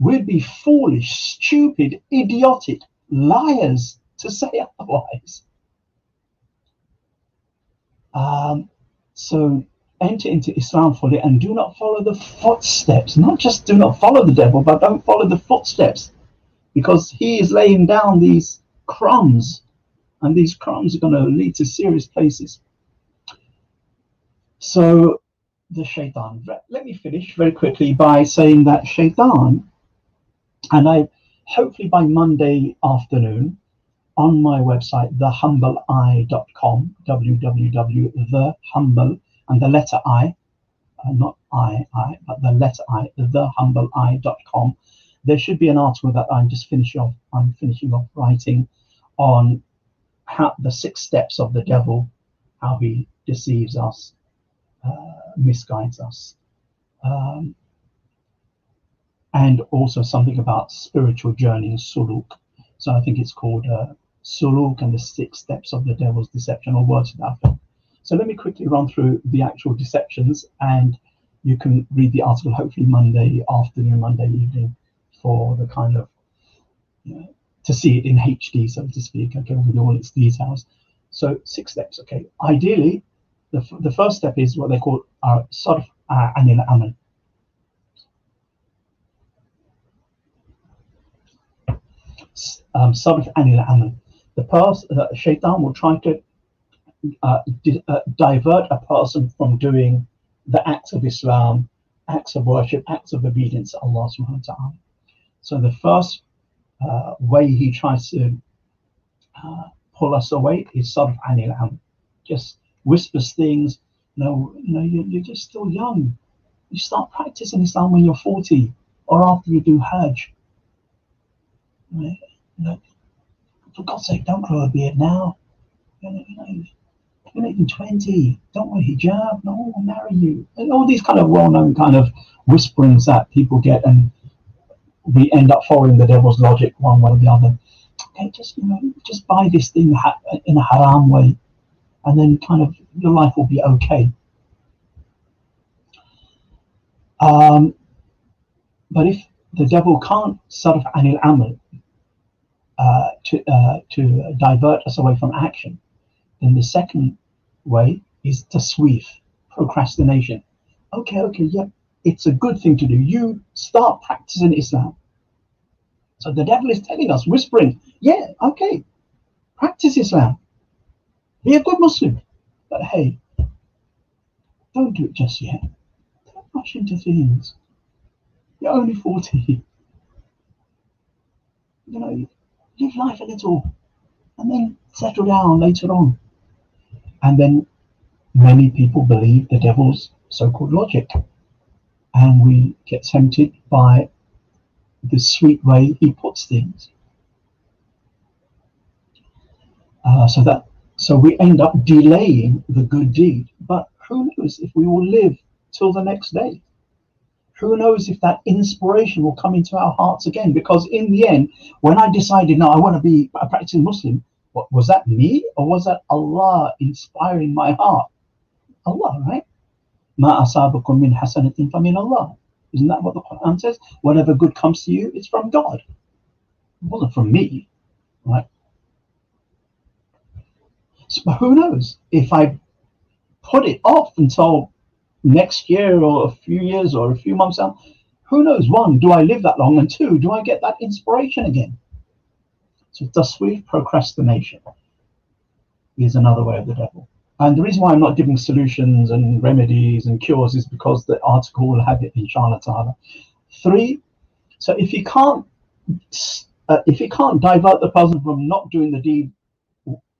We'd be foolish, stupid, idiotic, liars to say *laughs* otherwise. Um, so enter into Islam fully and do not follow the footsteps. Not just do not follow the devil, but don't follow the footsteps because he is laying down these crumbs and these crumbs are going to lead to serious places. So, the shaitan. Let me finish very quickly by saying that shaitan, and I hopefully by Monday afternoon on my website, thehumbleI.com, www.thehumble and the letter I, uh, not I, I, but the letter I, thehumbleI.com. There should be an article that I'm just finishing off. I'm finishing off writing on how the six steps of the devil, how he deceives us, uh, misguides us, um, and also something about spiritual journey and suluk. So I think it's called uh, suluk and the six steps of the devil's deception, or words to that effect. So let me quickly run through the actual deceptions and you can read the article hopefully Monday afternoon, Monday evening for the kind of, you know, to see it in HD, so to speak, okay, with all its details. So six steps, okay. Ideally, the, the first step is what they call our sarf uh, anil amal. Um, amal. The person, uh, shaitan will try to uh, di- uh, divert a person from doing the acts of Islam, acts of worship, acts of obedience to Allah subhanahu wa ta'ala. So the first uh, way he tries to uh, pull us away is sarf anil am. Just whispers things. No, know, you're, you're just still young. You start practicing Islam when you're 40 or after you do Hajj. Know, for God's sake, don't grow a beard now. You know, you know, you're not even 20. Don't wear hijab. No one will marry you. And all these kind of well-known kind of whisperings that people get, and we end up following the devil's logic one way or the other. Okay, just you know, just buy this thing in a haram way, and then kind of your life will be okay. Um, but if the devil can't sarf anil amal uh, to uh, to divert us away from action, then the second way is tasweef, procrastination. Okay, okay, yep, it's a good thing to do. You start practicing Islam. So the devil is telling us, whispering, yeah, okay, practice Islam. Be a good Muslim. But hey, don't do it just yet. Don't rush into things. You're only 40. You know, live life a little and then settle down later on. And then many people believe the devil's so called logic. And we get tempted by the sweet way he puts things. Uh, so that so we end up delaying the good deed. But who knows if we will live till the next day? Who knows if that inspiration will come into our hearts again? Because in the end, when I decided, no, I want to be a practicing Muslim, what, was that me or was that Allah inspiring my heart? Allah, right? Ma asabakum min hasanatin famin Allah. Isn't that what the Quran says? Whatever good comes to you, it's from God. It wasn't from me, right? So who knows? If I put it off until next year or a few years or a few months out, who knows? One, do I live that long? And two, do I get that inspiration again? So tasweef procrastination is another way of the devil. And the reason why I'm not giving solutions and remedies and cures is because the article will have it inshallah ta'ala. Three, so if you can't uh, if you can't divert the person from not doing the deed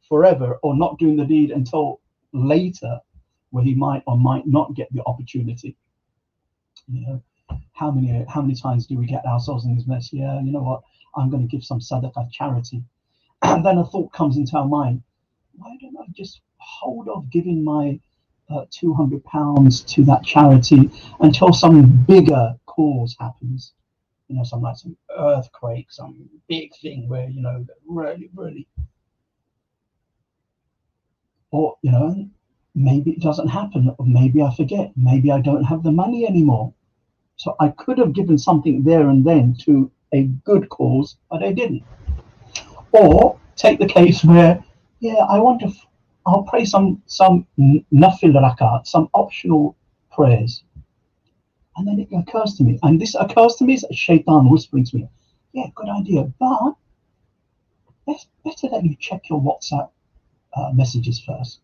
forever or not doing the deed until later, where he might or might not get the opportunity. You know, how many how many times do we get ourselves in this mess? Yeah, you know what? I'm going to give some sadaqah charity. And then a thought comes into our mind, why don't I just hold off giving my uh, 200 pounds to that charity until some bigger cause happens? You know, some like some earthquake, some big thing where, you know, really, really. Or, you know, maybe it doesn't happen, or maybe I forget, maybe I don't have the money anymore. So I could have given something there and then to a good cause, but I didn't. Or take the case where, yeah, I want to, I'll pray some some nafil rakat, some optional prayers, and then it occurs to me, and this occurs to me as shaitan whispering to me, yeah, good idea, but it's better that you check your WhatsApp uh, messages first,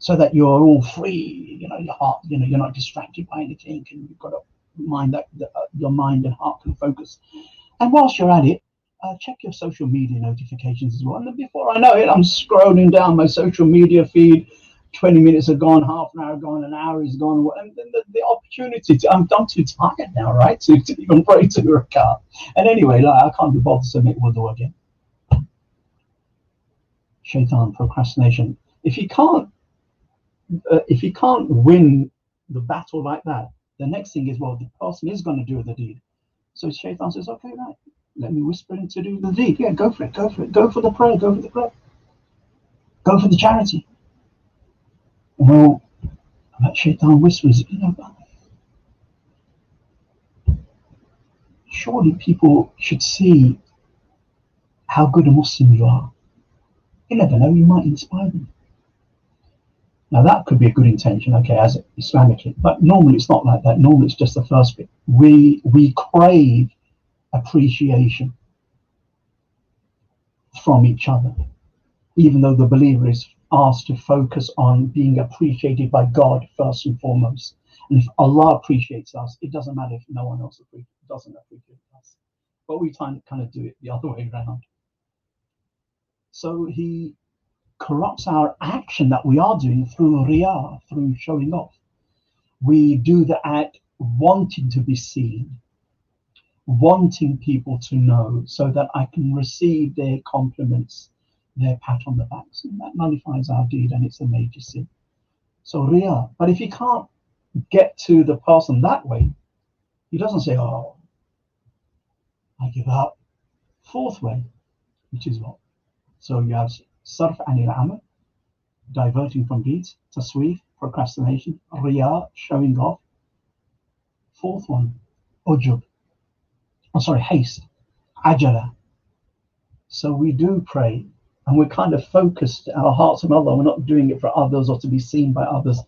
so that you're all free, you know, your heart, you know, you're not distracted by anything, and you've got a mind that, that uh, your mind and heart can focus and whilst you're at it, uh, check your social media notifications as well. And before I know it, I'm scrolling down my social media feed. 20 minutes are gone, half an hour gone, an hour is gone. And the, the opportunity to, I'm, I'm too tired now, right, to, to even *laughs* pray to a car. And anyway, like, I can't be bothered to make wudu again. Shaitan, procrastination. If you can't, uh, if you can't win the battle like that, the next thing is, well, the person is going to do the deed. So Shaitan says, okay, right, let me whisper him to do the deed. Yeah, go for it, go for it, go for the prayer, go for the prayer, go for the charity. Well, that Shaitan whispers, you know, surely people should see how good a Muslim you are. You never know, you might inspire them. Now that could be a good intention, okay, as Islamically, but normally it's not like that. Normally it's just the first bit. We we crave appreciation from each other, even though the believer is asked to focus on being appreciated by God first and foremost. And if Allah appreciates us, it doesn't matter if no one else doesn't appreciate us. but we kind of do it the other way around. So he corrupts our action that we are doing through riyah, through showing off. We do the act wanting to be seen, wanting people to know so that I can receive their compliments, their pat on the back. So that nullifies our deed and it's a major sin. So riyah. But if you can't get to the person that way, he doesn't say, Oh, I give up. Fourth way, which is what? So you have sarf anil amal, diverting from deeds, tasweef, procrastination, riyah, showing off. Fourth one, ujub. I'm oh, sorry, haste, ajala. So we do pray and we're kind of focused our hearts on Allah. We're not doing it for others or to be seen by others.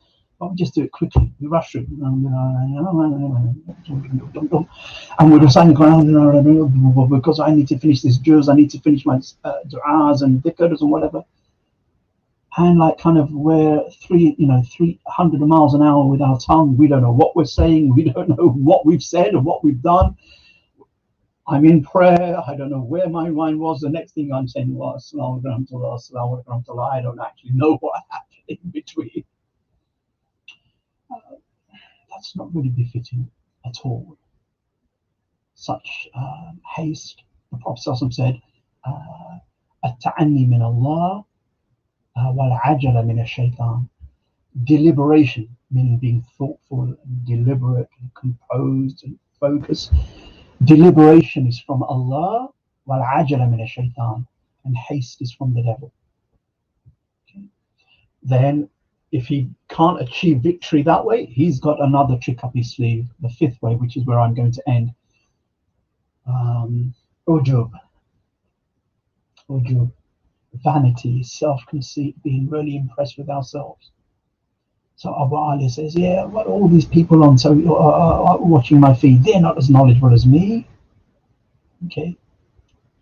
We just do it quickly. We rush it. And we're reciting Quran because I need to finish this juz, I need to finish my uh, du'as and dhikrs and whatever. And like kind of we're three, you know, 300 miles an hour with our tongue. We don't know what we're saying. We don't know what we've said or what we've done. I'm in prayer. I don't know where my mind was. The next thing I'm saying was, I don't actually know *laughs* what happened in between that's not really befitting at all. Such um, haste, the Prophet said, uh, At-ta'anni min Allah uh, wal-ajala min shaitan Deliberation, meaning being thoughtful and deliberate and composed and focused. Deliberation is from Allah wal-ajala min shaitan and haste is from the devil. Okay. Then if he can't achieve victory that way, he's got another trick up his sleeve, the fifth way, which is where I'm going to end. Um, ujub. Ujub. Vanity, self conceit, being really impressed with ourselves. So Abu Aaliyah says, yeah, what all these people on so uh, uh, uh, watching my feed, they're not as knowledgeable as me. Okay,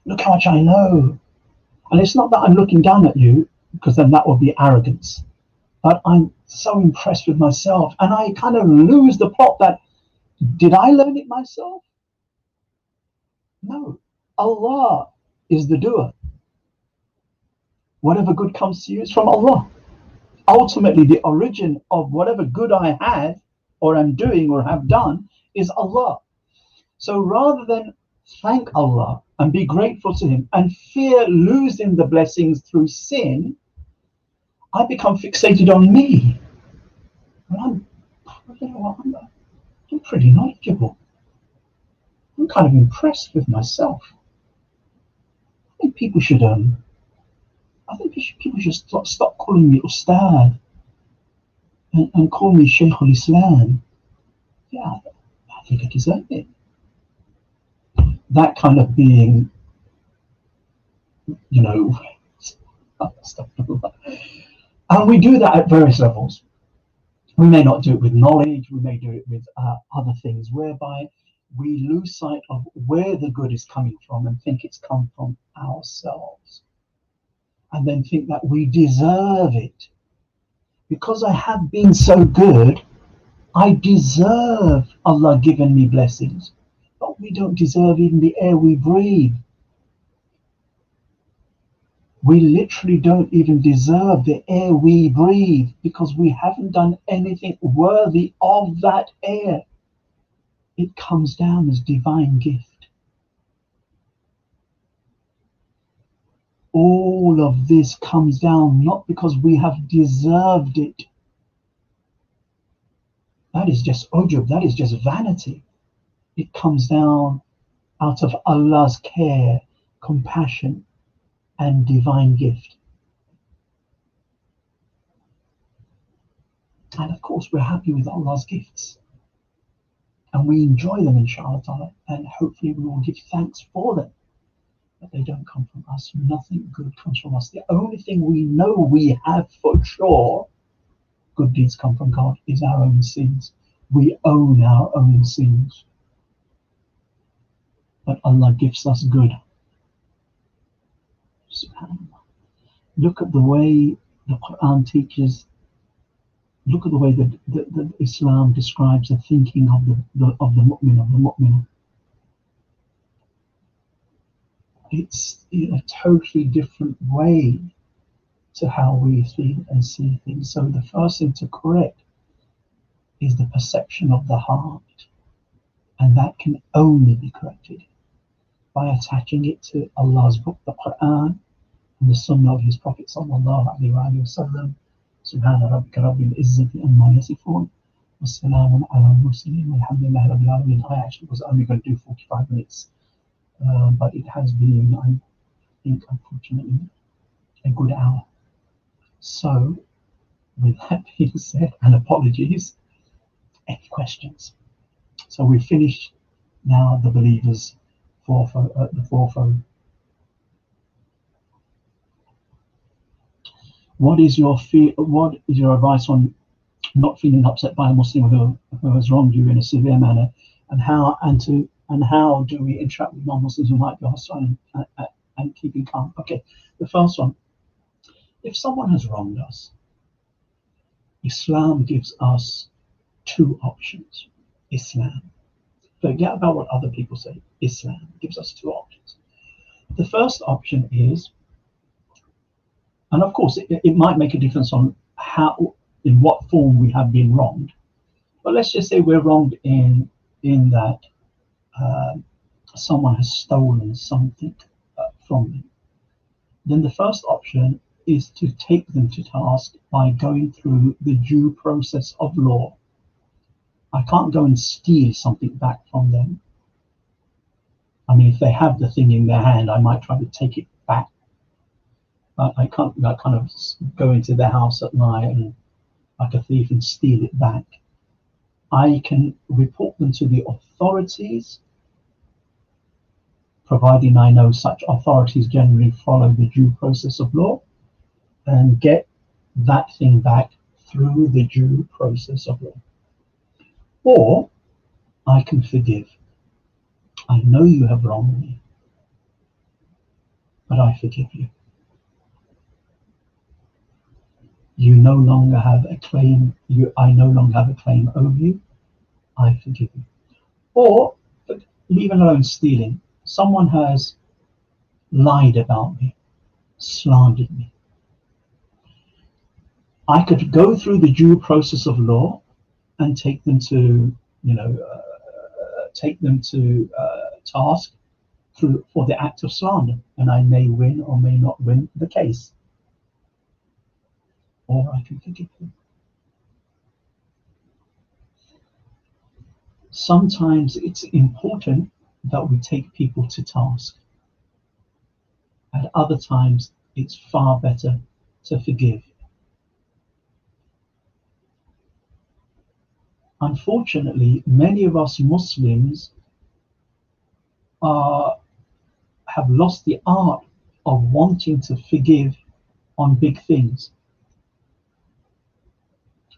look how much I know. And it's not that I'm looking down at you, because then that would be arrogance. But I'm so impressed with myself, and I kind of lose the plot that did I learn it myself? No, Allah is the doer. Whatever good comes to you is from Allah ultimately the origin of whatever good I have or am doing or have done is Allah. So rather than thank Allah and be grateful to Him and fear losing the blessings through sin, I become fixated on me. And I'm, you know, I'm, I'm pretty knowledgeable. I'm kind of impressed with myself. I think people should um, I think people should stop, stop calling me Ustad and, and call me Shaykh al Islam. Yeah, I think I deserve it. That kind of being, you know, *laughs* stuff And we do that at various levels. We may not do it with knowledge, we may do it with uh, other things, whereby we lose sight of where the good is coming from and think it's come from ourselves and then think that we deserve it. Because I have been so good, I deserve Allah giving me blessings. But we don't deserve even the air we breathe. We literally don't even deserve the air we breathe because we haven't done anything worthy of that air. It comes down as divine gift. all of this comes down not because we have deserved it. That is just ujub, that is just vanity. It comes down out of Allah's care, compassion, and divine gift. And of course, we're happy with Allah's gifts. And we enjoy them, inshallah, and hopefully we will give thanks for them but they don't come from us. Nothing good comes from us. The only thing we know we have for sure, good deeds come from God, is our own sins. We own our own sins. But Allah gives us good. Look at the way the Quran teaches. Look at the way that, Islam describes the thinking of the, the of the mu'min, of the mu'min it's in a totally different way to how we feel and see things. So the first thing to correct is the perception of the heart. And that can only be corrected by attaching it to Allah's book, the Quran, and the Sunnah of His Prophet sallallahu alaihi wasallam. سبحان ربك رب العزة عما يصفون والسلام على المرسلين والحمد لله رب العالمين. I actually was only going to do 45 minutes, uh, but it has been, I think, unfortunately, a good hour. So, with that *laughs* being said, and apologies, any questions? So we finished now the believers fourfold, uh, the fourfold. What is your feel? What is your advice on not feeling upset by a Muslim who, who has wronged you in a severe manner, and how and to and how do we interact with non-Muslims who might be hostile and, and, and keeping calm? Okay, the first one if someone has wronged us, Islam gives us two options. Islam. Forget about what other people say. Islam gives us two options. The first option is, and of course, it, it might make a difference on how, in what form we have been wronged. But let's just say we're wronged in in that uh, someone has stolen something uh, from me. Then the first option is to take them to task by going through the due process of law. I can't go and steal something back from them. I mean, if they have the thing in their hand, I might try to take it back. But I can't like, kind of go into their house at night and like a thief and steal it back. I can report them to the authorities, providing I know such authorities generally follow the due process of law and get that thing back through the due process of law. Or I can forgive. I know you have wronged me, but I forgive you. You no longer have a claim, you, I no longer have a claim over you. I forgive you. Or, leave alone stealing. Someone has lied about me, slandered me. I could go through the due process of law and take them to, you know, uh, take them to uh, task for the act of slander, and I may win or may not win the case, or I can forgive them. Sometimes it's important that we take people to task. At other times, it's far better to forgive unfortunately, many of us Muslims are, have lost the art of wanting to forgive on big things.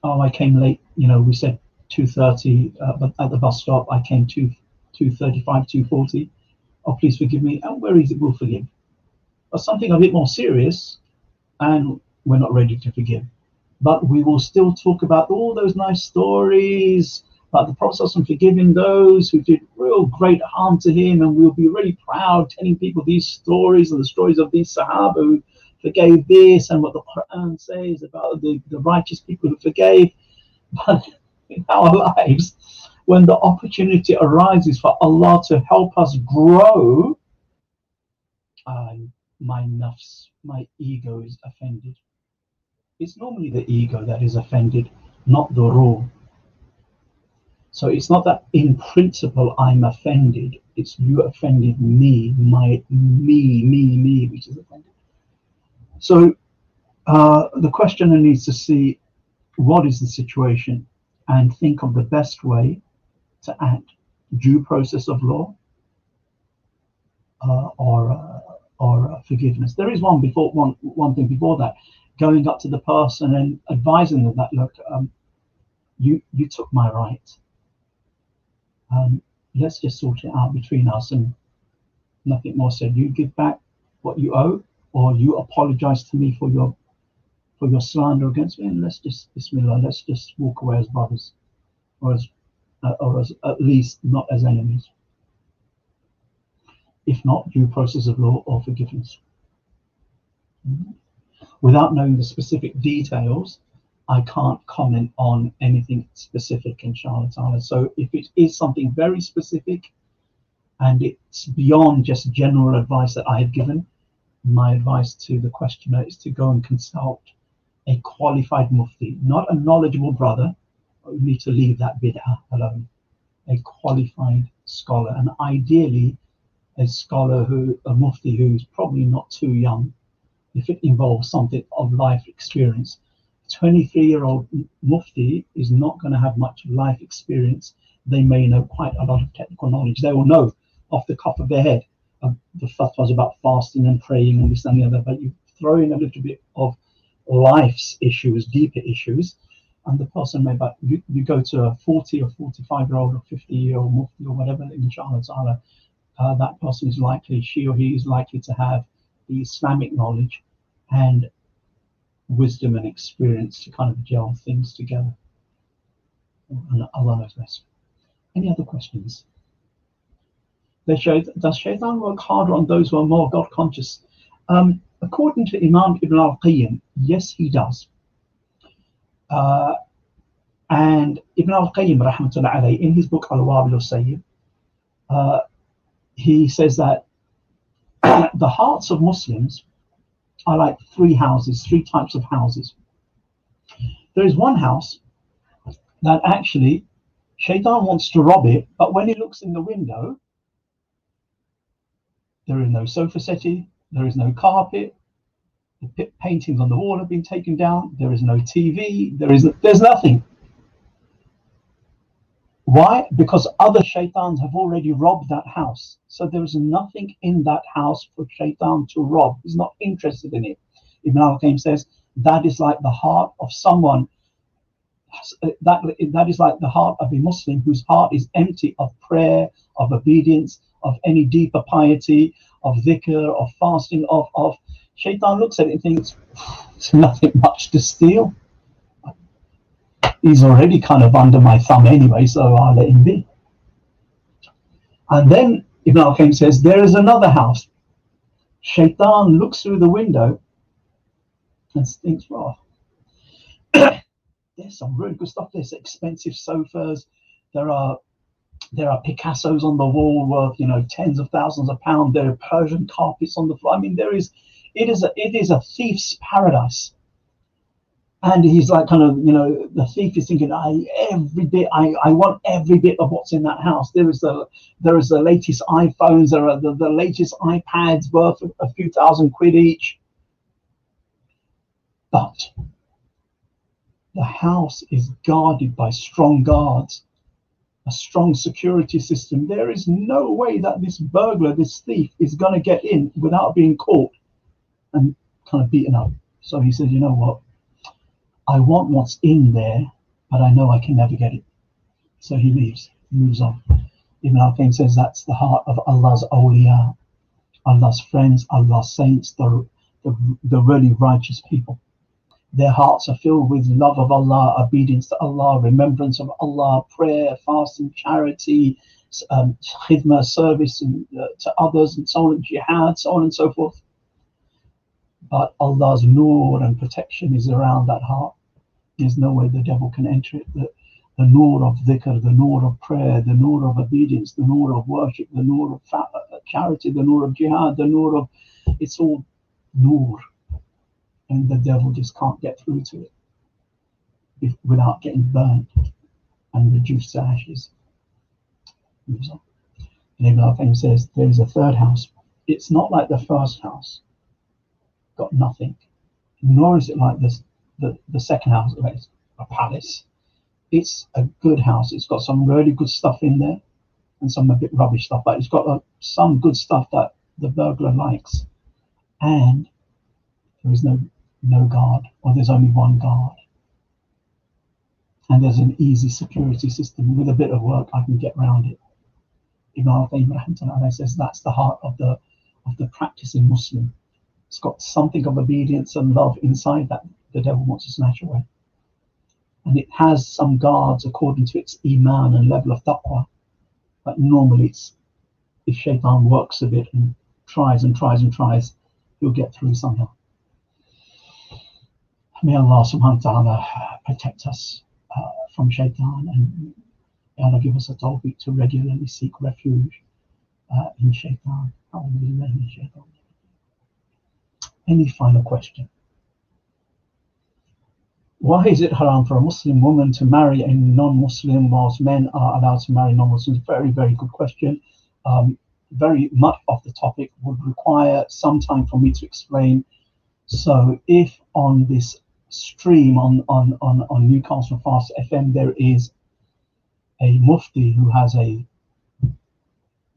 Oh, I came late. You know, we said two thirty, uh, but at the bus stop I came two two thirty five, two forty. Oh, please forgive me. And where is it? We'll forgive. But something a bit more serious, and we're not ready to forgive but we will still talk about all those nice stories about the process of forgiving those who did real great harm to him, and we'll be really proud telling people these stories and the stories of these Sahaba who forgave this and what the Quran says about the, the righteous people who forgave. But in our lives, when the opportunity arises for Allah to help us grow, my nafs, my ego is offended. It's normally the ego that is offended, not the rule. So it's not that in principle I'm offended, it's you offended me, my me, me, me, which is offended. So uh, the questioner needs to see what is the situation and think of the best way to act. Due process of law uh, or uh, or forgiveness. There is one before one one thing before that going up to the person and advising them that look, um, you you took my right. Um, let's just sort it out between us and nothing more said. You give back what you owe, or you apologize to me for your for your slander against me, and let's just Bismillah, let's just walk away as brothers, or as uh, or as at least not as enemies. if not due process of law or forgiveness. Without knowing the specific details, I can't comment on anything specific, inshallah ta'ala. So if it is something very specific and it's beyond just general advice that I have given, my advice to the questioner is to go and consult a qualified mufti, not a knowledgeable brother. You need to leave that bid'ah alone. A qualified scholar, and ideally a scholar who, a mufti who's probably not too young, if it involves something of life experience. 23 year old mufti is not going to have much life experience. They may know quite a lot of technical knowledge. They will know off the cuff of their head uh, the fatwas about fasting and praying and this and the other, but you throw in a little bit of life's issues, deeper issues, and the person may, but you, you go to a 40 or 45 year old or 50 year old mufti or whatever, inshallah ta'ala, uh, that person is likely, she or he is likely to have the Islamic knowledge and wisdom and experience to kind of gel things together. And Allah knows best. Any other questions? They show, Does shaitan work harder on those who are more God conscious? Um, according to Imam Ibn al Qayyim, yes, he does. Uh, and Ibn al Qayyim, rahmatullah in his book Al Wabil al Sayyib, uh, he says that the hearts of Muslims are like three houses, three types of houses. There is one house that actually Shaitan wants to rob it, but when he looks in the window, there is no sofa settee, there is no carpet, the paintings on the wall have been taken down, there is no TV, there is there's nothing. Why? Because other shaitans have already robbed that house. So there is nothing in that house for shaitan to rob. He's not interested in it. Ibn al-Qayyim says that is like the heart of someone that that is like the heart of a Muslim whose heart is empty of prayer, of obedience, of any deeper piety, of dhikr, of fasting, of of shaitan looks at it and thinks it's nothing much to steal he's already kind of under my thumb anyway, so I'll let him be. And then Ibn al-Qayyim says, there is another house. Shaitan looks through the window and thinks, well, *clears throat* there's some really good stuff. There's expensive sofas. There are there are Picassos on the wall worth, you know, tens of thousands of pounds. There are Persian carpets on the floor. I mean, there is, it is a, it is a thief's paradise and he's like kind of you know the thief is thinking i every bit i i want every bit of what's in that house. There is the there is the latest iphones there are the, the latest ipads worth a, few thousand quid each. But the house is guarded by strong guards a strong security system. There is no way that this burglar this thief is going to get in without being caught and kind of beaten up. So he said you know what I want what's in there, but I know I can never get it. So he leaves, he moves on. Ibn al-Qayyim says that's the heart of Allah's awliya, Allah's friends, Allah's saints, the, the, the really righteous people. Their hearts are filled with love of Allah, obedience to Allah, remembrance of Allah, prayer, fasting, charity, um, khidmah, service and, uh, to others, and so on, jihad, so on and so forth. But Allah's nur and protection is around that heart. There's no way the devil can enter it. The, the nur of dhikr, the nur of prayer, the nur of obedience, the nur of worship, the nur of uh, charity, the nur of jihad, the nur of it's all nur. And the devil just can't get through to it if, without getting burnt and reduced to ashes. And Ibn al says there is a third house. It's not like the first house got nothing. Nor is it like this the, the second house, it's a palace. It's a good house. It's got some really good stuff in there and some a bit rubbish stuff, but it's got uh, some good stuff that the burglar likes. And there is no no guard, or there's only one guard. And there's an easy security system. With a bit of work, I can get around it. Imam al-Qayyim says that's the heart of the of the practicing Muslim. It's got something of obedience and love inside that the devil wants to snatch away. And it has some guards according to its iman and level of taqwa, but normally it's if shaitan works a bit and tries and tries and tries, he'll get through somehow. May Allah subhanahu wa ta'ala protect us uh, from shaitan and may Allah give us a tawfiq to regularly seek refuge uh, in shaitan. Any final question? Why is it haram for a Muslim woman to marry a non-Muslim whilst men are allowed to marry non-Muslims? Very, very good question. Um, very much off the topic would require some time for me to explain. So if on this stream on, on, on, on Newcastle Fast FM there is a mufti who has a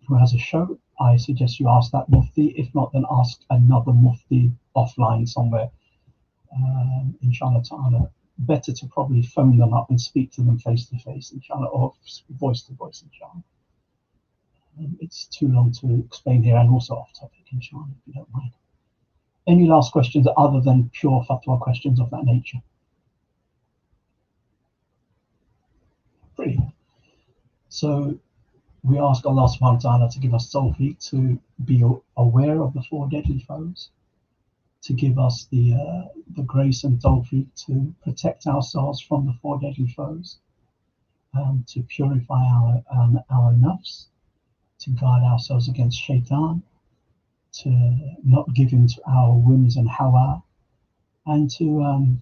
who has a show, I suggest you ask that mufti. If not, then ask another mufti offline somewhere. Um, inshallah ta'ala better to probably phone them up and speak to them face to face, inshallah, or voice to voice, inshallah. Um, it's too long to explain here and also off topic, inshallah, if you don't mind. Any last questions other than pure fatwa questions of that nature? Brilliant. So we ask Allah subhanahu wa ta'ala to give us tawfiq to be aware of the four deadly foes to give us the uh, the grace and tawfiq to protect ourselves from the four deadly foes, um, to purify our um, our nafs, to guard ourselves against shaitan, to not give in to our whims and hawa, and to um,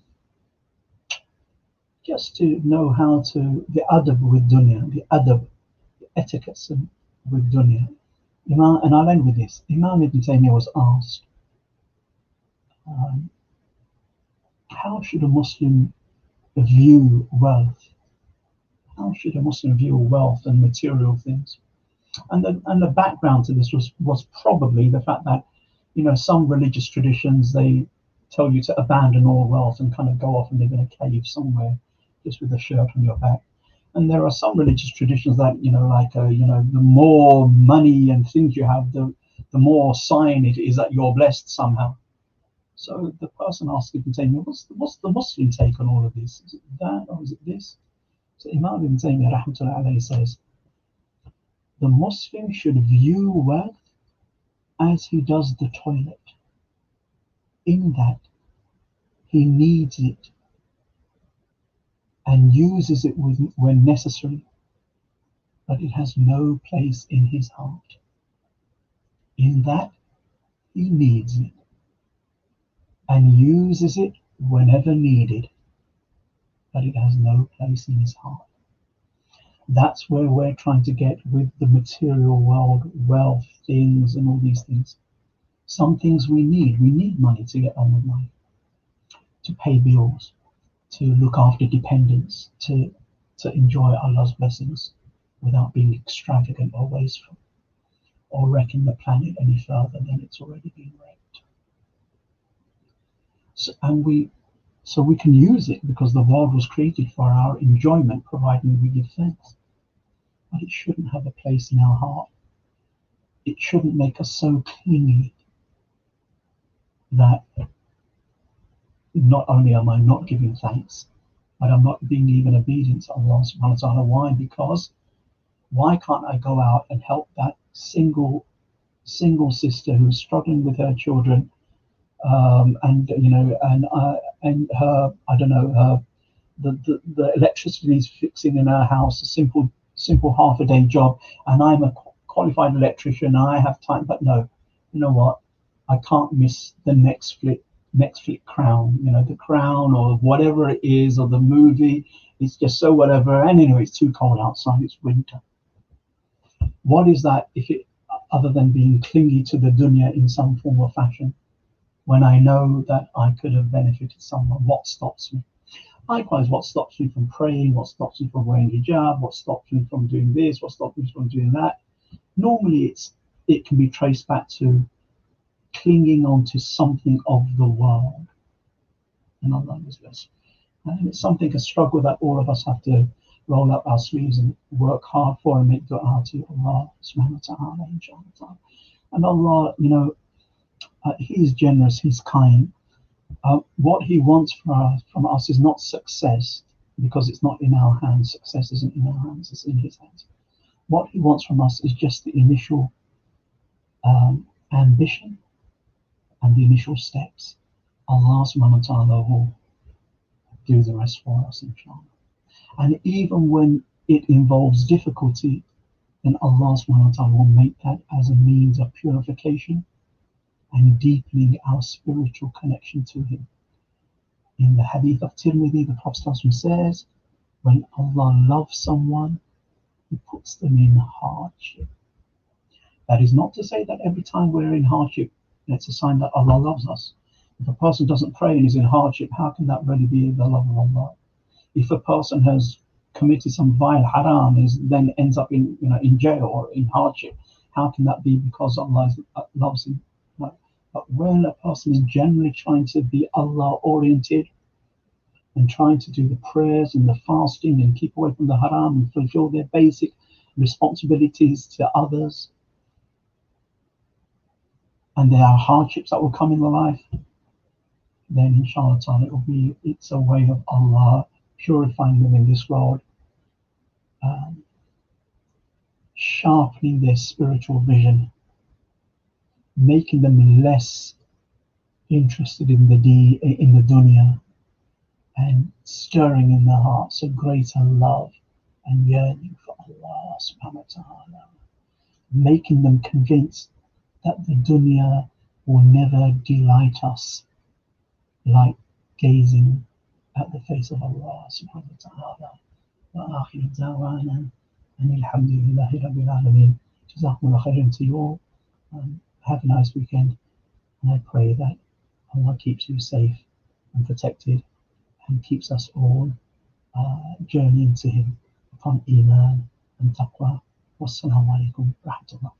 just to know how to the adab with dunya, the adab, the with dunya. Imam, and I'll end with this. Imam Ibn Taymiyyah was asked um, how should a Muslim view wealth? How should a Muslim view wealth and material things? And the, and the background to this was, was probably the fact that, you know, some religious traditions, they tell you to abandon all wealth and kind of go off and live in a cave somewhere just with a shirt on your back. And there are some religious traditions that, you know, like, uh, you know, the more money and things you have, the, the more sign it is that you're blessed somehow. So the person asked Ibn Taymiyyah, what's the, what's the Muslim take on all of this? Is it that or is it this? So Imam Ibn Taymiyyah rahmatullahi says, the Muslim should view wealth as he does the toilet, in that he needs it and uses it when necessary, but it has no place in his heart. In that he needs it and uses it whenever needed, but it has no place in his heart. That's where we're trying to get with the material world, wealth, things, and all these things. Some things we need. We need money to get on with life, to pay bills, to look after dependents, to, to enjoy Allah's blessings without being extravagant or wasteful or wrecking the planet any further than it's already been wrecked. So, and we so we can use it because the world was created for our enjoyment, providing we give thanks. But it shouldn't have a place in our heart. It shouldn't make us so clingy that not only am I not giving thanks, but I'm not being even obedient to Allah subhanahu wa ta'ala. Why? Because why can't I go out and help that single single sister who's struggling with her children um, and you know, and uh, and her, I don't know, her, the, the the electricity is fixing in her house, a simple simple half a day job, and I'm a qualified electrician, I have time, but no, you know what, I can't miss the next flip Netflix crown, you know, the crown or whatever it is, or the movie. It's just so whatever. And anyway, it's too cold outside. It's winter. What is that if it other than being clingy to the dunya in some form or fashion? When I know that I could have benefited someone? What stops me? Likewise, what stops me from praying? What stops me from wearing hijab? What stops me from doing this? What stops me from doing that? Normally, it's it can be traced back to clinging on to something of the world. And Allah is blessed. And it's something, a struggle that all of us have to roll up our sleeves and work hard for and make dua to Allah subhanahu wa ta'ala, inshallah. And Allah, you know, uh, he is generous, he's kind. Uh, what he wants from us, from us is not success, because it's not in our hands. Success isn't in our hands, it's in his hands. What he wants from us is just the initial um, ambition and the initial steps. Allah subhanahu will do the rest for us, inshallah. And even when it involves difficulty, then Allah subhanahu wa ta'ala will make that as a means of purification and deepening our spiritual connection to Him. In the hadith of Tirmidhi, the Prophet says, when Allah loves someone, He puts them in hardship. That is not to say that every time we're in hardship, it's a sign that Allah loves us. If a person doesn't pray and is in hardship, how can that really be the love of Allah? If a person has committed some vile haram and then ends up in you know in jail or in hardship, how can that be because Allah uh, loves him? But when a person is generally trying to be Allah oriented and trying to do the prayers and the fasting and keep away from the haram and fulfill their basic responsibilities to others, and there are hardships that will come in the life, then inshallah it will be it's a way of Allah purifying them in this world, um, sharpening their spiritual vision, making them less interested in the de- in the dunya, and stirring in their hearts a greater love and yearning for Allah subhanahu wa ta'ala, making them convinced that the dunya will never delight us like gazing at the face of Allah subhanahu wa ta'ala. وآخر دعوانا أن الحمد لله رب العالمين. جزاكم الله خيرا to you all. Um, have a nice weekend. And I pray that Allah keeps you safe and protected and keeps us all uh, journeying to Him upon Iman and Taqwa. Wassalamu alaikum rahmatullah.